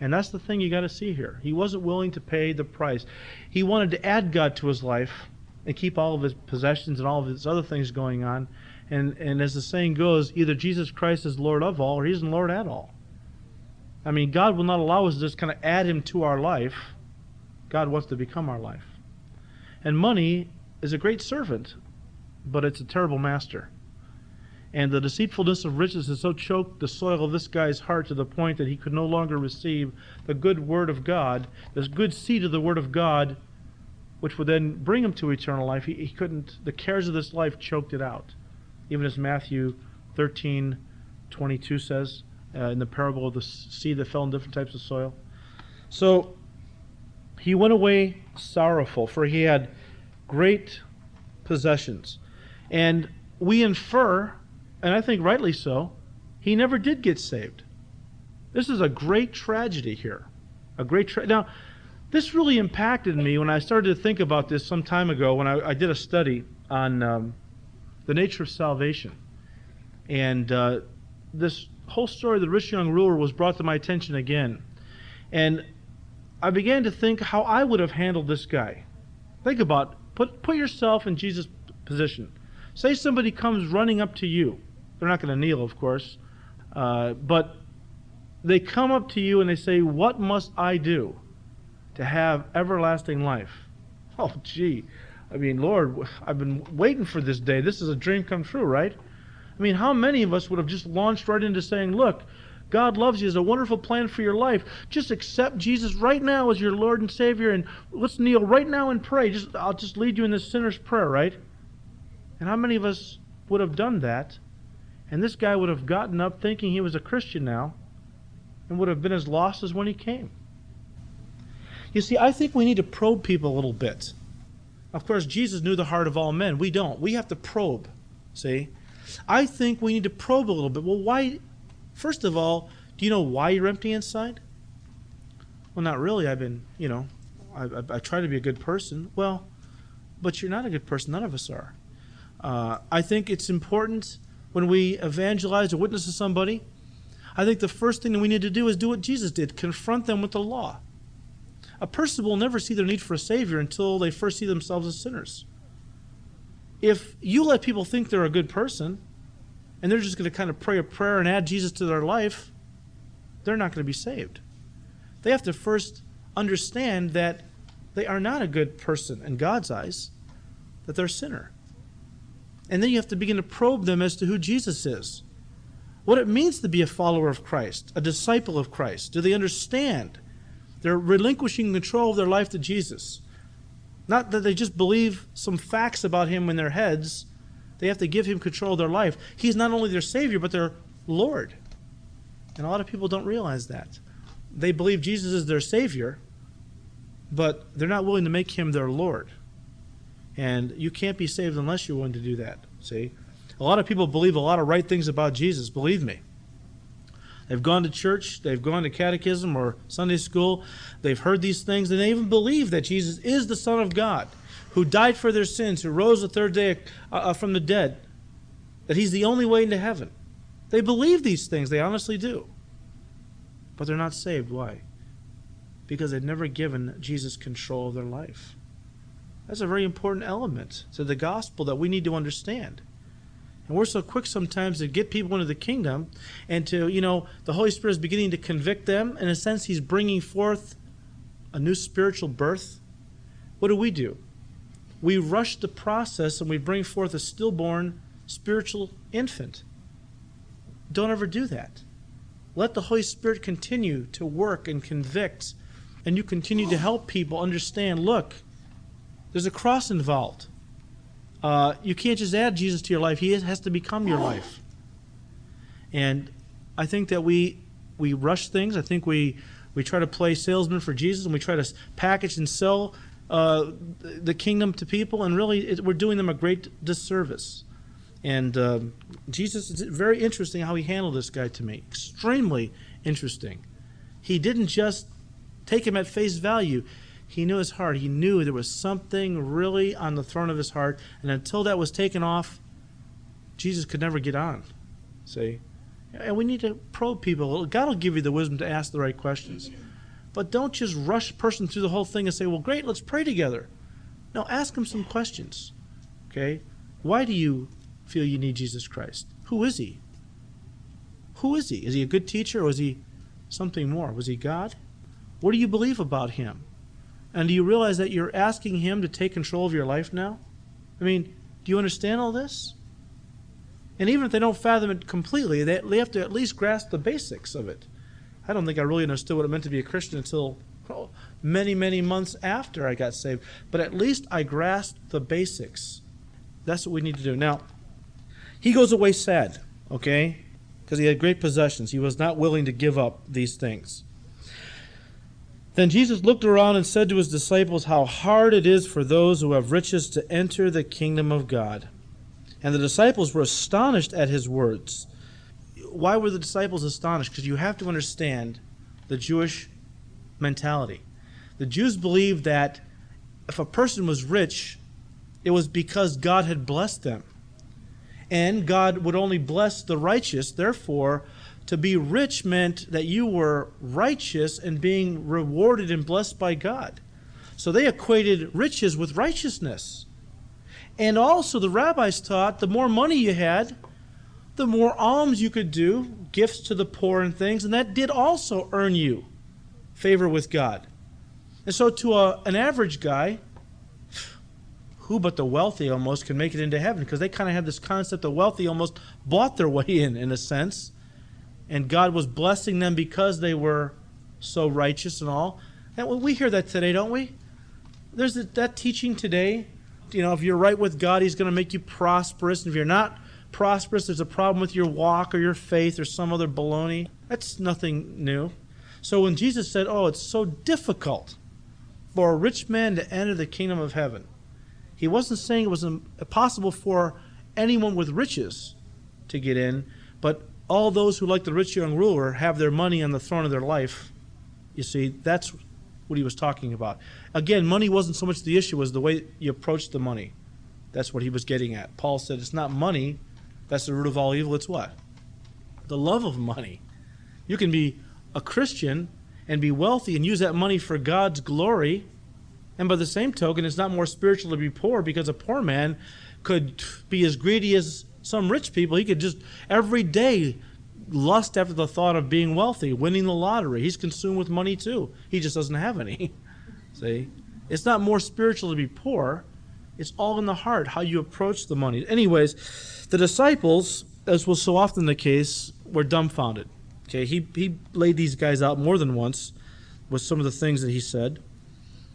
And that's the thing you got to see here. He wasn't willing to pay the price. He wanted to add God to his life and keep all of his possessions and all of his other things going on. And, and as the saying goes, either Jesus Christ is Lord of all or he isn't Lord at all. I mean, God will not allow us to just kind of add him to our life. God wants to become our life. And money is a great servant, but it's a terrible master. And the deceitfulness of riches has so choked the soil of this guy's heart to the point that he could no longer receive the good word of God, this good seed of the word of God, which would then bring him to eternal life. He, he couldn't, the cares of this life choked it out. Even as Matthew 13 22 says uh, in the parable of the seed that fell in different types of soil. So he went away sorrowful, for he had great possessions. And we infer, and I think rightly so, he never did get saved. This is a great tragedy here. A great tra- now, this really impacted me when I started to think about this some time ago when I, I did a study on um, the nature of salvation. And uh, this whole story of the rich young ruler was brought to my attention again. And I began to think how I would have handled this guy. Think about put put yourself in Jesus' position. Say somebody comes running up to you. They're not going to kneel, of course, uh, but they come up to you and they say, "What must I do to have everlasting life?" Oh, gee. I mean, Lord, I've been waiting for this day. This is a dream come true, right? I mean, how many of us would have just launched right into saying, "Look, God loves you. There's a wonderful plan for your life. Just accept Jesus right now as your Lord and Savior, and let's kneel right now and pray. Just I'll just lead you in this sinner's prayer, right? And how many of us would have done that? And this guy would have gotten up thinking he was a Christian now, and would have been as lost as when he came. You see, I think we need to probe people a little bit. Of course, Jesus knew the heart of all men. We don't. We have to probe. See? I think we need to probe a little bit. Well, why First of all, do you know why you're empty inside? Well, not really. I've been, you know, I, I, I try to be a good person. Well, but you're not a good person. None of us are. Uh, I think it's important when we evangelize or witness to somebody. I think the first thing that we need to do is do what Jesus did confront them with the law. A person will never see their need for a Savior until they first see themselves as sinners. If you let people think they're a good person, and they're just going to kind of pray a prayer and add Jesus to their life, they're not going to be saved. They have to first understand that they are not a good person in God's eyes, that they're a sinner. And then you have to begin to probe them as to who Jesus is, what it means to be a follower of Christ, a disciple of Christ. Do they understand? They're relinquishing control of their life to Jesus. Not that they just believe some facts about him in their heads, they have to give him control of their life. He's not only their Savior, but their Lord. And a lot of people don't realize that. They believe Jesus is their Savior, but they're not willing to make him their Lord. And you can't be saved unless you're willing to do that. See? A lot of people believe a lot of right things about Jesus, believe me. They've gone to church, they've gone to catechism or Sunday school, they've heard these things, and they even believe that Jesus is the Son of God who died for their sins, who rose the third day uh, uh, from the dead, that he's the only way into heaven. They believe these things, they honestly do. But they're not saved. Why? Because they've never given Jesus control of their life. That's a very important element to the gospel that we need to understand. And we're so quick sometimes to get people into the kingdom and to, you know, the Holy Spirit is beginning to convict them. In a sense, He's bringing forth a new spiritual birth. What do we do? We rush the process and we bring forth a stillborn spiritual infant. Don't ever do that. Let the Holy Spirit continue to work and convict, and you continue to help people understand look, there's a cross involved. Uh, you can't just add Jesus to your life, He has to become your life. And I think that we we rush things. I think we we try to play salesman for Jesus and we try to package and sell uh, the kingdom to people, and really it, we're doing them a great disservice. And uh, Jesus, it's very interesting how he handled this guy to me. Extremely interesting. He didn't just take him at face value. He knew his heart. He knew there was something really on the throne of his heart. And until that was taken off, Jesus could never get on. See? And we need to probe people. God will give you the wisdom to ask the right questions. But don't just rush a person through the whole thing and say, well, great, let's pray together. No, ask them some questions. Okay? Why do you feel you need Jesus Christ? Who is he? Who is he? Is he a good teacher or is he something more? Was he God? What do you believe about him? And do you realize that you're asking him to take control of your life now? I mean, do you understand all this? And even if they don't fathom it completely, they, they have to at least grasp the basics of it. I don't think I really understood what it meant to be a Christian until oh, many, many months after I got saved. But at least I grasped the basics. That's what we need to do. Now, he goes away sad, okay? Because he had great possessions. He was not willing to give up these things. Then Jesus looked around and said to his disciples, How hard it is for those who have riches to enter the kingdom of God. And the disciples were astonished at his words why were the disciples astonished? Because you have to understand the Jewish mentality. The Jews believed that if a person was rich, it was because God had blessed them. And God would only bless the righteous. Therefore, to be rich meant that you were righteous and being rewarded and blessed by God. So they equated riches with righteousness. And also, the rabbis taught the more money you had, the more alms you could do, gifts to the poor and things, and that did also earn you favor with God. And so, to a, an average guy, who but the wealthy almost can make it into heaven because they kind of had this concept the wealthy almost bought their way in, in a sense. And God was blessing them because they were so righteous and all. And we hear that today, don't we? There's that teaching today. You know, if you're right with God, He's going to make you prosperous. And if you're not prosperous, there's a problem with your walk or your faith or some other baloney. That's nothing new. So when Jesus said, Oh, it's so difficult for a rich man to enter the kingdom of heaven, he wasn't saying it was impossible for anyone with riches to get in, but all those who, like the rich young ruler, have their money on the throne of their life. You see, that's what he was talking about. Again, money wasn't so much the issue as the way you approach the money. That's what he was getting at. Paul said it's not money that's the root of all evil. It's what? The love of money. You can be a Christian and be wealthy and use that money for God's glory. And by the same token, it's not more spiritual to be poor because a poor man could be as greedy as some rich people. He could just every day lust after the thought of being wealthy, winning the lottery. He's consumed with money too. He just doesn't have any. See? It's not more spiritual to be poor. It's all in the heart, how you approach the money. Anyways, the disciples, as was so often the case, were dumbfounded. Okay, he, he laid these guys out more than once with some of the things that he said.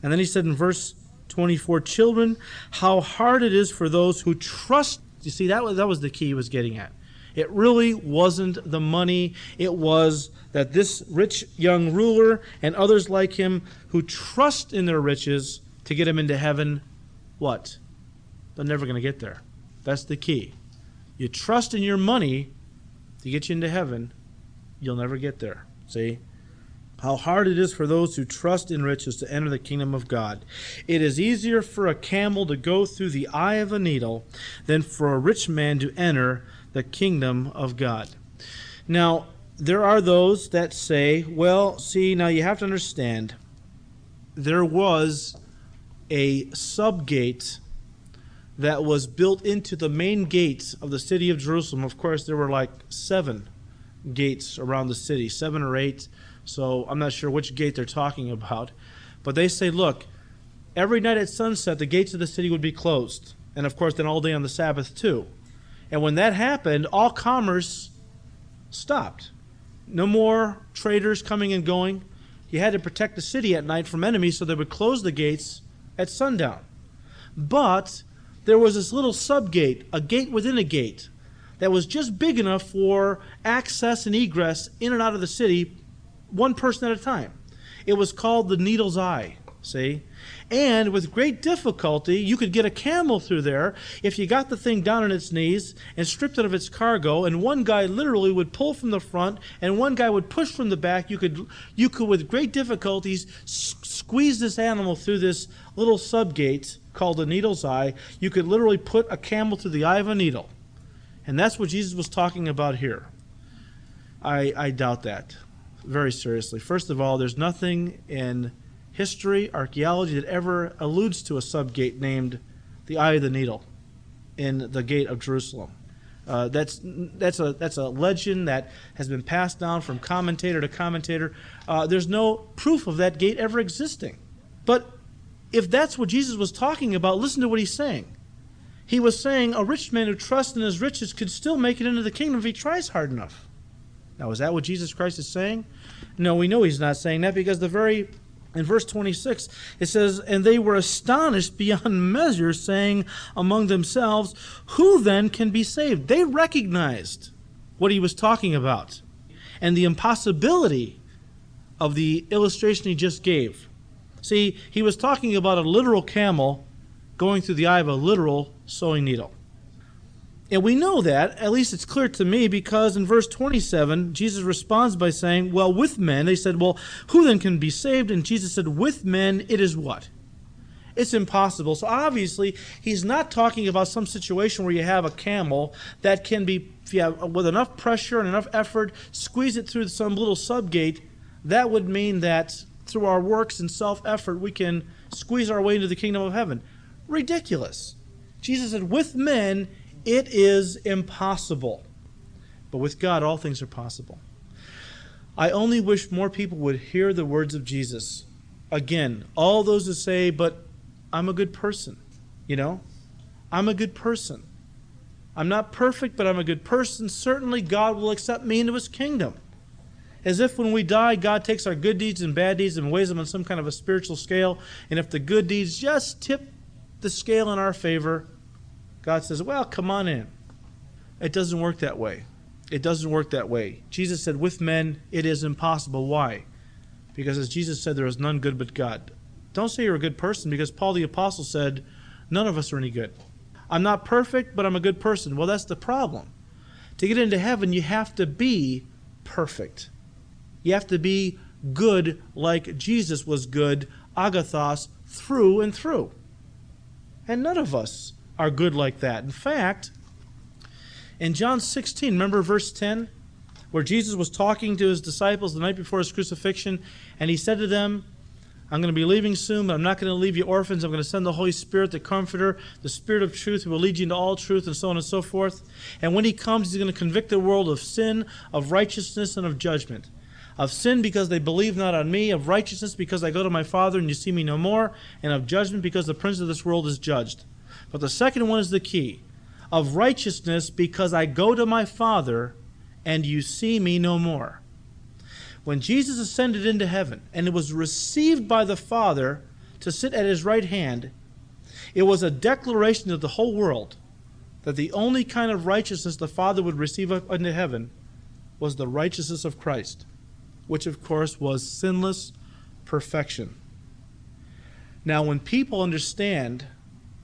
And then he said in verse 24, Children, how hard it is for those who trust. You see, that was, that was the key he was getting at. It really wasn't the money, it was that this rich young ruler and others like him who trust in their riches to get them into heaven, what? They're never going to get there. That's the key. You trust in your money to get you into heaven, you'll never get there. See? How hard it is for those who trust in riches to enter the kingdom of God. It is easier for a camel to go through the eye of a needle than for a rich man to enter the kingdom of God. Now, there are those that say, well, see, now you have to understand, there was a subgate that was built into the main gates of the city of Jerusalem. Of course, there were like seven gates around the city, seven or eight. So I'm not sure which gate they're talking about. But they say, look, every night at sunset, the gates of the city would be closed. And of course, then all day on the Sabbath, too. And when that happened, all commerce stopped. No more traders coming and going. You had to protect the city at night from enemies, so they would close the gates at sundown. But there was this little subgate, a gate within a gate, that was just big enough for access and egress in and out of the city, one person at a time. It was called the Needle's Eye, see? And with great difficulty, you could get a camel through there if you got the thing down on its knees and stripped it of its cargo. And one guy literally would pull from the front, and one guy would push from the back. You could, you could with great difficulties, s- squeeze this animal through this little subgate called the needle's eye. You could literally put a camel through the eye of a needle. And that's what Jesus was talking about here. I, I doubt that very seriously. First of all, there's nothing in history, archaeology that ever alludes to a subgate named the Eye of the Needle in the gate of Jerusalem. Uh, that's that's a that's a legend that has been passed down from commentator to commentator. Uh, there's no proof of that gate ever existing. But if that's what Jesus was talking about, listen to what he's saying. He was saying a rich man who trusts in his riches could still make it into the kingdom if he tries hard enough. Now, is that what Jesus Christ is saying? No, we know he's not saying that because the very in verse 26, it says, And they were astonished beyond measure, saying among themselves, Who then can be saved? They recognized what he was talking about and the impossibility of the illustration he just gave. See, he was talking about a literal camel going through the eye of a literal sewing needle. And we know that, at least it's clear to me, because in verse 27, Jesus responds by saying, Well, with men, they said, Well, who then can be saved? And Jesus said, With men, it is what? It's impossible. So obviously, he's not talking about some situation where you have a camel that can be, with enough pressure and enough effort, squeeze it through some little subgate. That would mean that through our works and self effort, we can squeeze our way into the kingdom of heaven. Ridiculous. Jesus said, With men, it is impossible. But with God, all things are possible. I only wish more people would hear the words of Jesus. Again, all those who say, but I'm a good person, you know? I'm a good person. I'm not perfect, but I'm a good person. Certainly, God will accept me into his kingdom. As if when we die, God takes our good deeds and bad deeds and weighs them on some kind of a spiritual scale. And if the good deeds just tip the scale in our favor, God says, Well, come on in. It doesn't work that way. It doesn't work that way. Jesus said, With men it is impossible. Why? Because as Jesus said, there is none good but God. Don't say you're a good person because Paul the Apostle said, None of us are any good. I'm not perfect, but I'm a good person. Well, that's the problem. To get into heaven, you have to be perfect. You have to be good like Jesus was good, agathos, through and through. And none of us are good like that. In fact, in John 16, remember verse 10, where Jesus was talking to his disciples the night before his crucifixion, and he said to them, I'm going to be leaving soon, but I'm not going to leave you orphans. I'm going to send the Holy Spirit, the Comforter, the Spirit of truth, who will lead you into all truth, and so on and so forth. And when He comes, He's going to convict the world of sin, of righteousness, and of judgment. Of sin because they believe not on me, of righteousness because I go to my Father and you see me no more, and of judgment because the prince of this world is judged. But the second one is the key. Of righteousness because I go to my Father and you see me no more. When Jesus ascended into heaven and it was received by the Father to sit at his right hand, it was a declaration to the whole world that the only kind of righteousness the Father would receive up into heaven was the righteousness of Christ, which of course was sinless perfection. Now, when people understand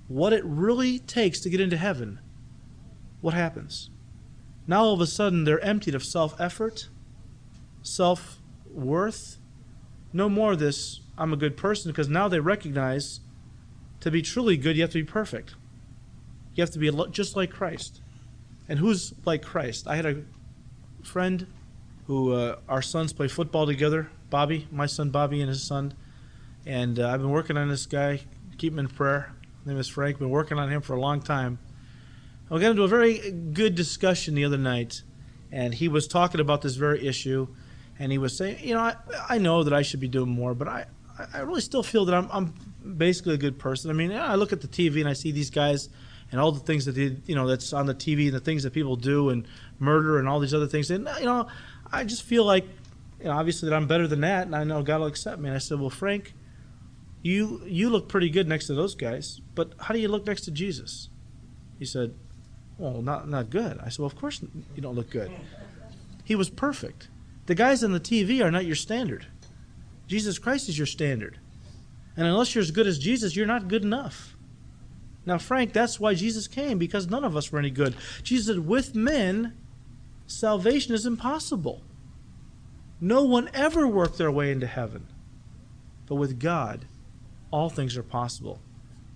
what it really takes to get into heaven, what happens? Now all of a sudden they're emptied of self effort self worth. No more this, I'm a good person, because now they recognize to be truly good, you have to be perfect. You have to be just like Christ. And who's like Christ? I had a friend who uh, our sons play football together, Bobby, my son Bobby and his son. And uh, I've been working on this guy, keep him in prayer. His name is Frank. Been working on him for a long time. We got into a very good discussion the other night, and he was talking about this very issue and he was saying, you know, I, I know that I should be doing more, but I, I really still feel that I'm, I'm basically a good person. I mean, I look at the TV and I see these guys and all the things that they, you know, that's on the TV and the things that people do and murder and all these other things. And, you know, I just feel like, you know, obviously that I'm better than that and I know God will accept me. And I said, well, Frank, you, you look pretty good next to those guys, but how do you look next to Jesus? He said, well, not, not good. I said, well, of course you don't look good. He was perfect. The guys on the TV are not your standard. Jesus Christ is your standard. And unless you're as good as Jesus, you're not good enough. Now, Frank, that's why Jesus came, because none of us were any good. Jesus said, with men, salvation is impossible. No one ever worked their way into heaven. But with God, all things are possible.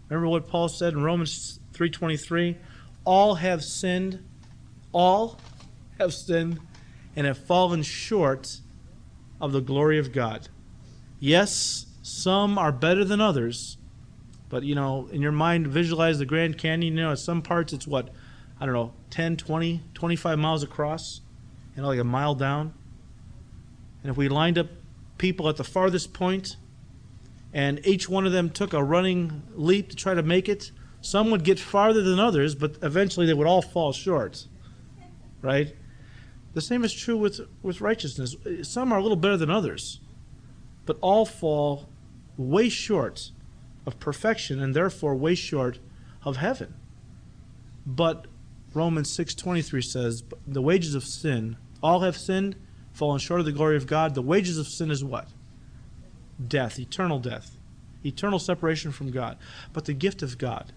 Remember what Paul said in Romans 3:23, all have sinned, all have sinned and have fallen short of the glory of God. Yes, some are better than others, but you know, in your mind, visualize the Grand Canyon. You know, at some parts it's what, I don't know, 10, 20, 25 miles across, and like a mile down. And if we lined up people at the farthest point, and each one of them took a running leap to try to make it, some would get farther than others, but eventually they would all fall short. Right? The same is true with, with righteousness. Some are a little better than others, but all fall way short of perfection and therefore way short of heaven. But Romans 6:23 says, "The wages of sin, all have sinned, fallen short of the glory of God. The wages of sin is what? Death, eternal death, eternal separation from God. But the gift of God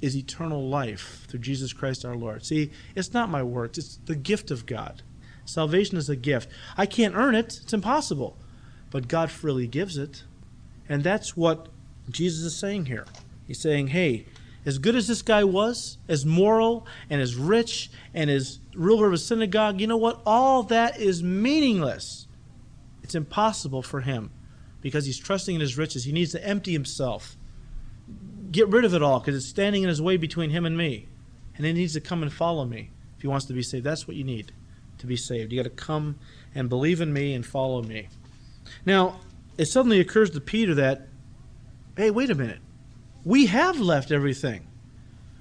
is eternal life through Jesus Christ our Lord. See, it's not my works, it's the gift of God. Salvation is a gift. I can't earn it, it's impossible. But God freely gives it. And that's what Jesus is saying here. He's saying, hey, as good as this guy was, as moral and as rich and as ruler of a synagogue, you know what? All that is meaningless. It's impossible for him because he's trusting in his riches. He needs to empty himself get rid of it all because it's standing in his way between him and me. And he needs to come and follow me if he wants to be saved. That's what you need to be saved. You got to come and believe in me and follow me. Now, it suddenly occurs to Peter that, hey, wait a minute. We have left everything.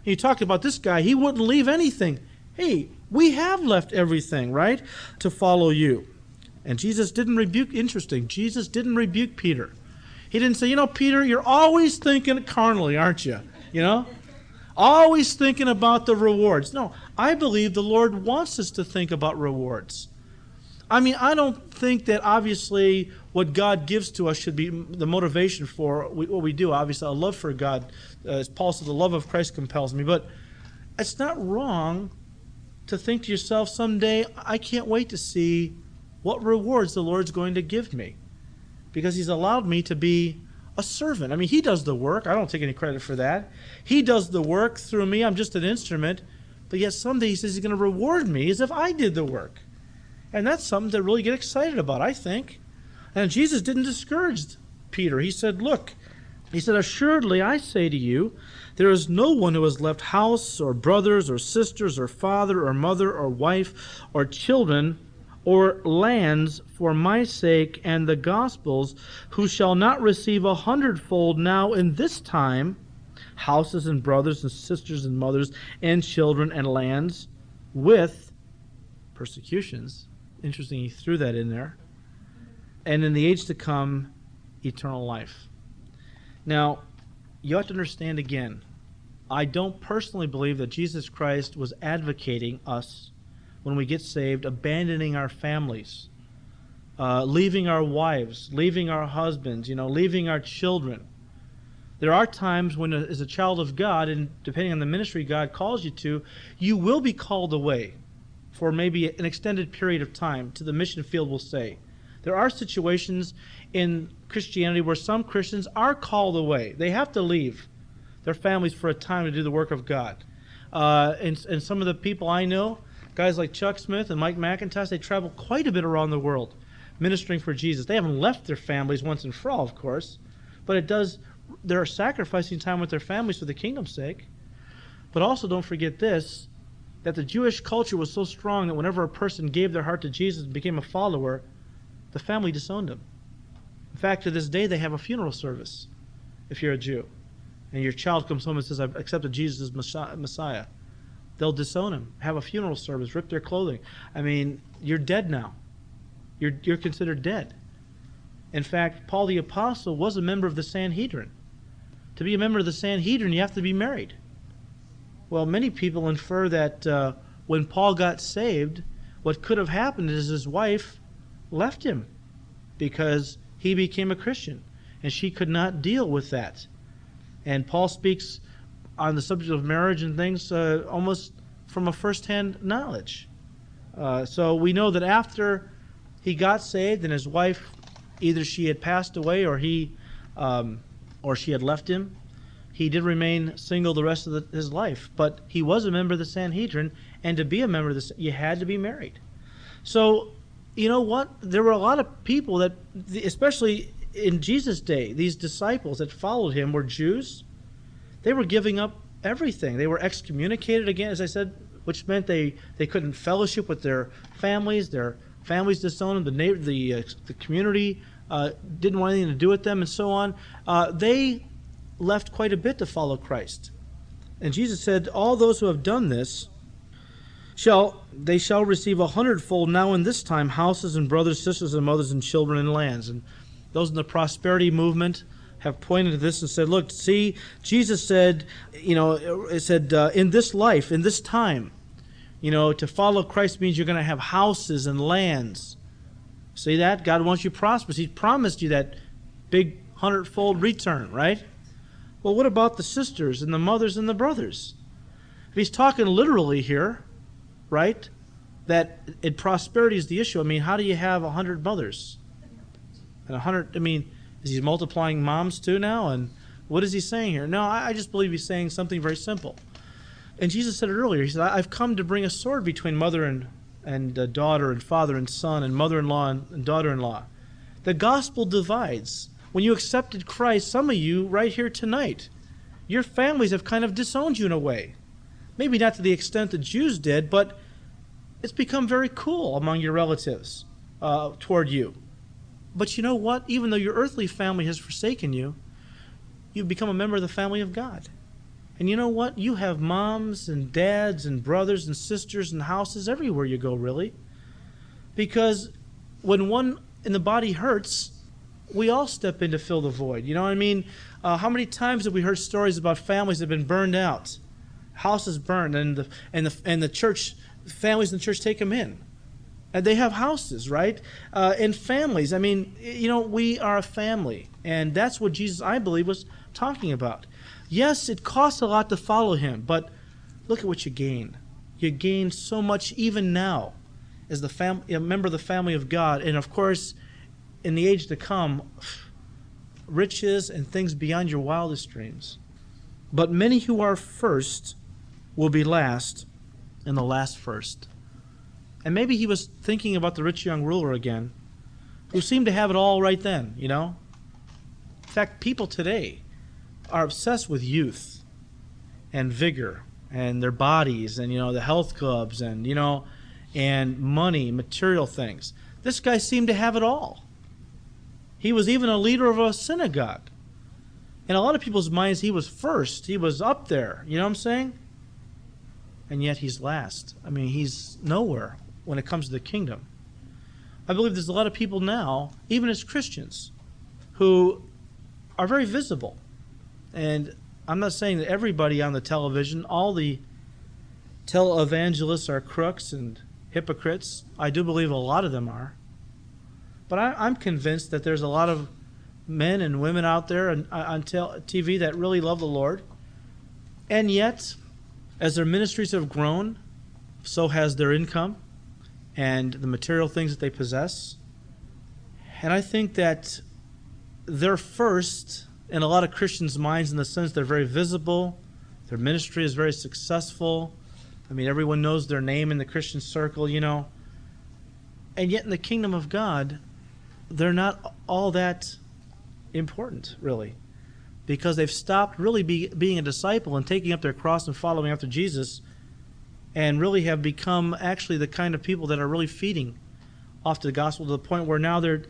You talked about this guy, he wouldn't leave anything. Hey, we have left everything, right? To follow you. And Jesus didn't rebuke, interesting, Jesus didn't rebuke Peter. He didn't say, you know, Peter, you're always thinking carnally, aren't you? You know? Always thinking about the rewards. No, I believe the Lord wants us to think about rewards. I mean, I don't think that obviously what God gives to us should be the motivation for what we do. Obviously, a love for God, uh, as Paul says, the love of Christ compels me. But it's not wrong to think to yourself someday, I can't wait to see what rewards the Lord's going to give me because he's allowed me to be a servant. I mean, he does the work. I don't take any credit for that. He does the work through me. I'm just an instrument. But yet someday he says he's going to reward me as if I did the work. And that's something to really get excited about, I think. And Jesus didn't discourage Peter. He said, Look, he said, Assuredly I say to you, there is no one who has left house or brothers or sisters or father or mother or wife or children or lands for my sake and the gospel's who shall not receive a hundredfold now in this time houses and brothers and sisters and mothers and children and lands with persecutions. Interesting, he threw that in there. And in the age to come, eternal life. Now, you have to understand again, I don't personally believe that Jesus Christ was advocating us when we get saved, abandoning our families, uh, leaving our wives, leaving our husbands, you know, leaving our children. There are times when, as a child of God, and depending on the ministry God calls you to, you will be called away for maybe an extended period of time to the mission field, we'll say. There are situations in Christianity where some Christians are called away. They have to leave their families for a time to do the work of God. Uh, and, and some of the people I know, guys like Chuck Smith and Mike MacIntosh, they travel quite a bit around the world ministering for Jesus. They haven't left their families once and for all, of course, but it does, they're sacrificing time with their families for the kingdom's sake. But also don't forget this that the Jewish culture was so strong that whenever a person gave their heart to Jesus and became a follower, the family disowned him. In fact, to this day, they have a funeral service if you're a Jew. And your child comes home and says, I've accepted Jesus as Messiah. They'll disown him, have a funeral service, rip their clothing. I mean, you're dead now. You're, you're considered dead. In fact, Paul the Apostle was a member of the Sanhedrin. To be a member of the Sanhedrin, you have to be married. Well, many people infer that uh, when Paul got saved, what could have happened is his wife left him because he became a Christian, and she could not deal with that. And Paul speaks on the subject of marriage and things uh, almost from a first-hand knowledge. Uh, so we know that after he got saved and his wife, either she had passed away or he, um, or she had left him, he did remain single the rest of the, his life. But he was a member of the Sanhedrin, and to be a member of this, you had to be married. So you know what? There were a lot of people that, especially in Jesus' day, these disciples that followed him were Jews. They were giving up everything. They were excommunicated again, as I said, which meant they, they couldn't fellowship with their families. Their families disowned them. The, neighbor, the, uh, the community uh, didn't want anything to do with them, and so on. Uh, they left quite a bit to follow Christ. And Jesus said, All those who have done this shall they shall receive a hundredfold now in this time houses and brothers, sisters, and mothers, and children and lands. And those in the prosperity movement have pointed to this and said, look, see, Jesus said, you know, it said, uh, in this life, in this time, you know, to follow Christ means you're going to have houses and lands. See that? God wants you prosperous. He promised you that big hundredfold return, right? Well, what about the sisters and the mothers and the brothers? If he's talking literally here, right? That in prosperity is the issue. I mean, how do you have a hundred mothers? And a hundred, I mean, is he multiplying moms too now? And what is he saying here? No, I, I just believe he's saying something very simple. And Jesus said it earlier. He said, I've come to bring a sword between mother and, and uh, daughter, and father and son, and mother in law and, and daughter in law. The gospel divides. When you accepted Christ, some of you right here tonight, your families have kind of disowned you in a way. Maybe not to the extent the Jews did, but it's become very cool among your relatives uh, toward you. But you know what? Even though your earthly family has forsaken you, you've become a member of the family of God. And you know what? You have moms and dads and brothers and sisters and houses everywhere you go, really. Because when one in the body hurts, we all step in to fill the void. You know what I mean? Uh, how many times have we heard stories about families that have been burned out, houses burned, and the and the and the church families in the church take them in. And they have houses, right? Uh, and families. I mean, you know, we are a family. And that's what Jesus, I believe, was talking about. Yes, it costs a lot to follow him, but look at what you gain. You gain so much even now as the fam- a member of the family of God. And of course, in the age to come, riches and things beyond your wildest dreams. But many who are first will be last, and the last first. And maybe he was thinking about the rich young ruler again, who seemed to have it all right then, you know? In fact, people today are obsessed with youth and vigor and their bodies and, you know, the health clubs and, you know, and money, material things. This guy seemed to have it all. He was even a leader of a synagogue. In a lot of people's minds, he was first. He was up there. You know what I'm saying? And yet he's last. I mean, he's nowhere when it comes to the kingdom. I believe there's a lot of people now, even as Christians, who are very visible. And I'm not saying that everybody on the television, all the televangelists are crooks and hypocrites. I do believe a lot of them are. But I, am convinced that there's a lot of men and women out there uh, on, on TV that really love the Lord. And yet, as their ministries have grown, so has their income and the material things that they possess. And I think that they're first in a lot of Christians' minds in the sense they're very visible, their ministry is very successful. I mean, everyone knows their name in the Christian circle, you know. And yet, in the kingdom of God, they're not all that important, really, because they've stopped really be, being a disciple and taking up their cross and following after Jesus and really have become actually the kind of people that are really feeding off the gospel to the point where now they're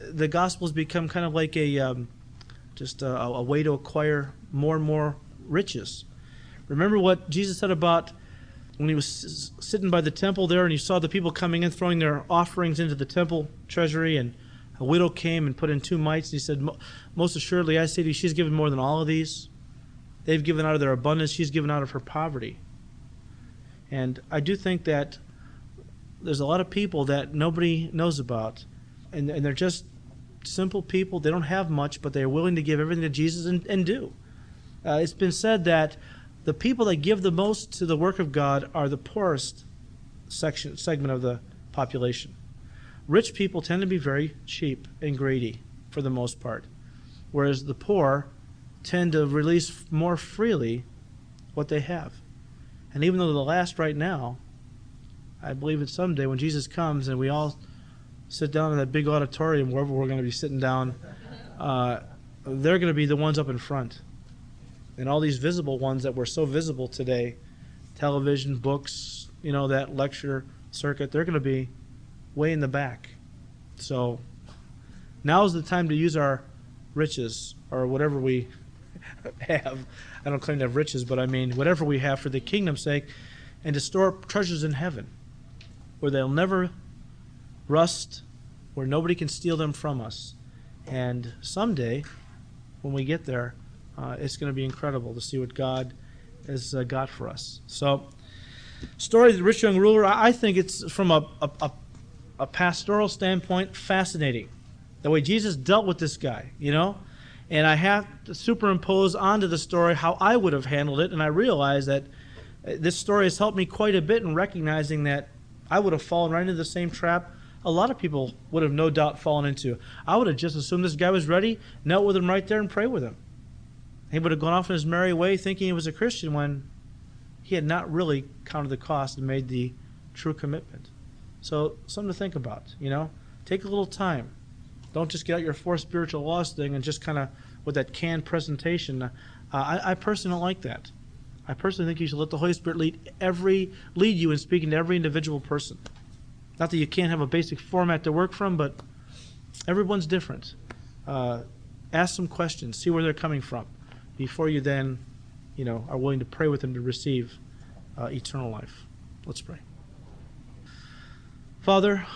the gospel has become kind of like a um, just a, a, way to acquire more and more riches. Remember what Jesus said about when he was sitting by the temple there and he saw the people coming in throwing their offerings into the temple treasury and a widow came and put in two mites and he said most assuredly i say to you she's given more than all of these they've given out of their abundance she's given out of her poverty and I do think that there's a lot of people that nobody knows about, and, and they're just simple people. They don't have much, but they're willing to give everything to Jesus and, and do. Uh, it's been said that the people that give the most to the work of God are the poorest section segment of the population. Rich people tend to be very cheap and greedy for the most part, whereas the poor tend to release more freely what they have. And even though the last right now, I believe that someday when Jesus comes and we all sit down in that big auditorium, wherever we're going to be sitting down, uh, they're going to be the ones up in front. And all these visible ones that were so visible today, television, books, you know, that lecture circuit, they're going to be way in the back. So now is the time to use our riches or whatever we have. I don't claim to have riches, but I mean whatever we have for the kingdom's sake, and to store up treasures in heaven where they'll never rust, where nobody can steal them from us. And someday, when we get there, uh, it's going to be incredible to see what God has uh, got for us. So, story of the rich young ruler, I think it's from a, a, a pastoral standpoint fascinating. The way Jesus dealt with this guy, you know? and I have to superimpose onto the story how I would have handled it, and I realize that uh, this story has helped me quite a bit in recognizing that I would have fallen right into the same trap a lot of people would have no doubt fallen into. I would have just assumed this guy was ready, knelt with him right there, and prayed with him. He would have gone off in his merry way thinking he was a Christian when he had not really counted the cost and made the true commitment. So, something to think about, you know? Take a little time don't just get out your four spiritual laws thing and just kind of with that canned presentation. Uh, I, I personally don't like that. I personally think you should let the Holy Spirit lead every lead you in speaking to every individual person. Not that you can't have a basic format to work from, but everyone's different. Uh, ask some questions, see where they're coming from, before you then, you know, are willing to pray with them to receive uh, eternal life. Let's pray. Father,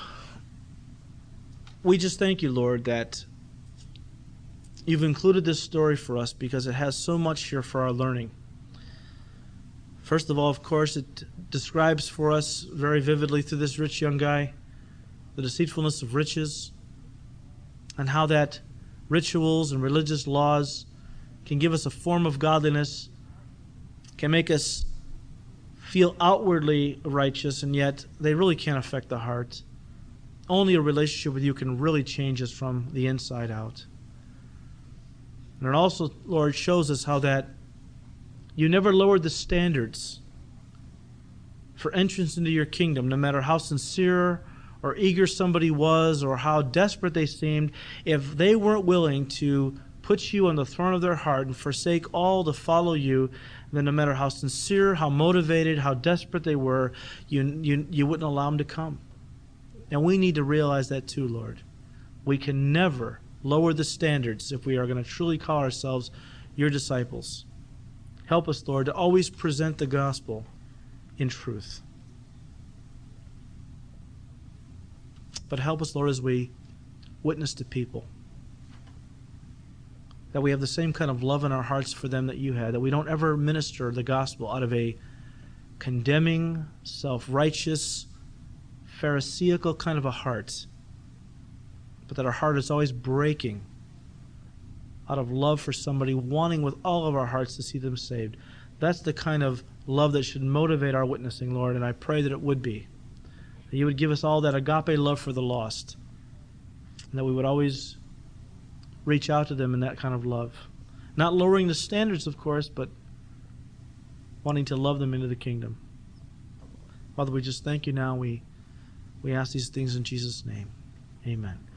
we just thank you, Lord, that you've included this story for us because it has so much here for our learning. First of all, of course, it describes for us very vividly through this rich young guy the deceitfulness of riches and how that rituals and religious laws can give us a form of godliness, can make us feel outwardly righteous, and yet they really can't affect the heart. Only a relationship with you can really change us from the inside out. And it also, Lord, shows us how that you never lowered the standards for entrance into your kingdom, no matter how sincere or eager somebody was or how desperate they seemed, if they weren't willing to put you on the throne of their heart and forsake all to follow you, then no matter how sincere, how motivated, how desperate they were, you, you, you wouldn't allow them to come. And we need to realize that too, Lord. We can never lower the standards if we are going to truly call ourselves your disciples. Help us, Lord, to always present the gospel in truth. But help us, Lord, as we witness to people. That we have the same kind of love in our hearts for them that you had. That we don't ever minister the gospel out of a condemning, self righteous, Pharisaical kind of a heart. But that our heart is always breaking out of love for somebody, wanting with all of our hearts to see them saved. That's the kind of love that should motivate our witnessing, Lord, and I pray that it would be. That you would give us all that agape love for the lost, and that we would always reach out to them in that kind of love. Not lowering the standards, of course, but wanting to love them into the kingdom. Father, we just thank you now. We, we ask these things in Jesus' name. Amen.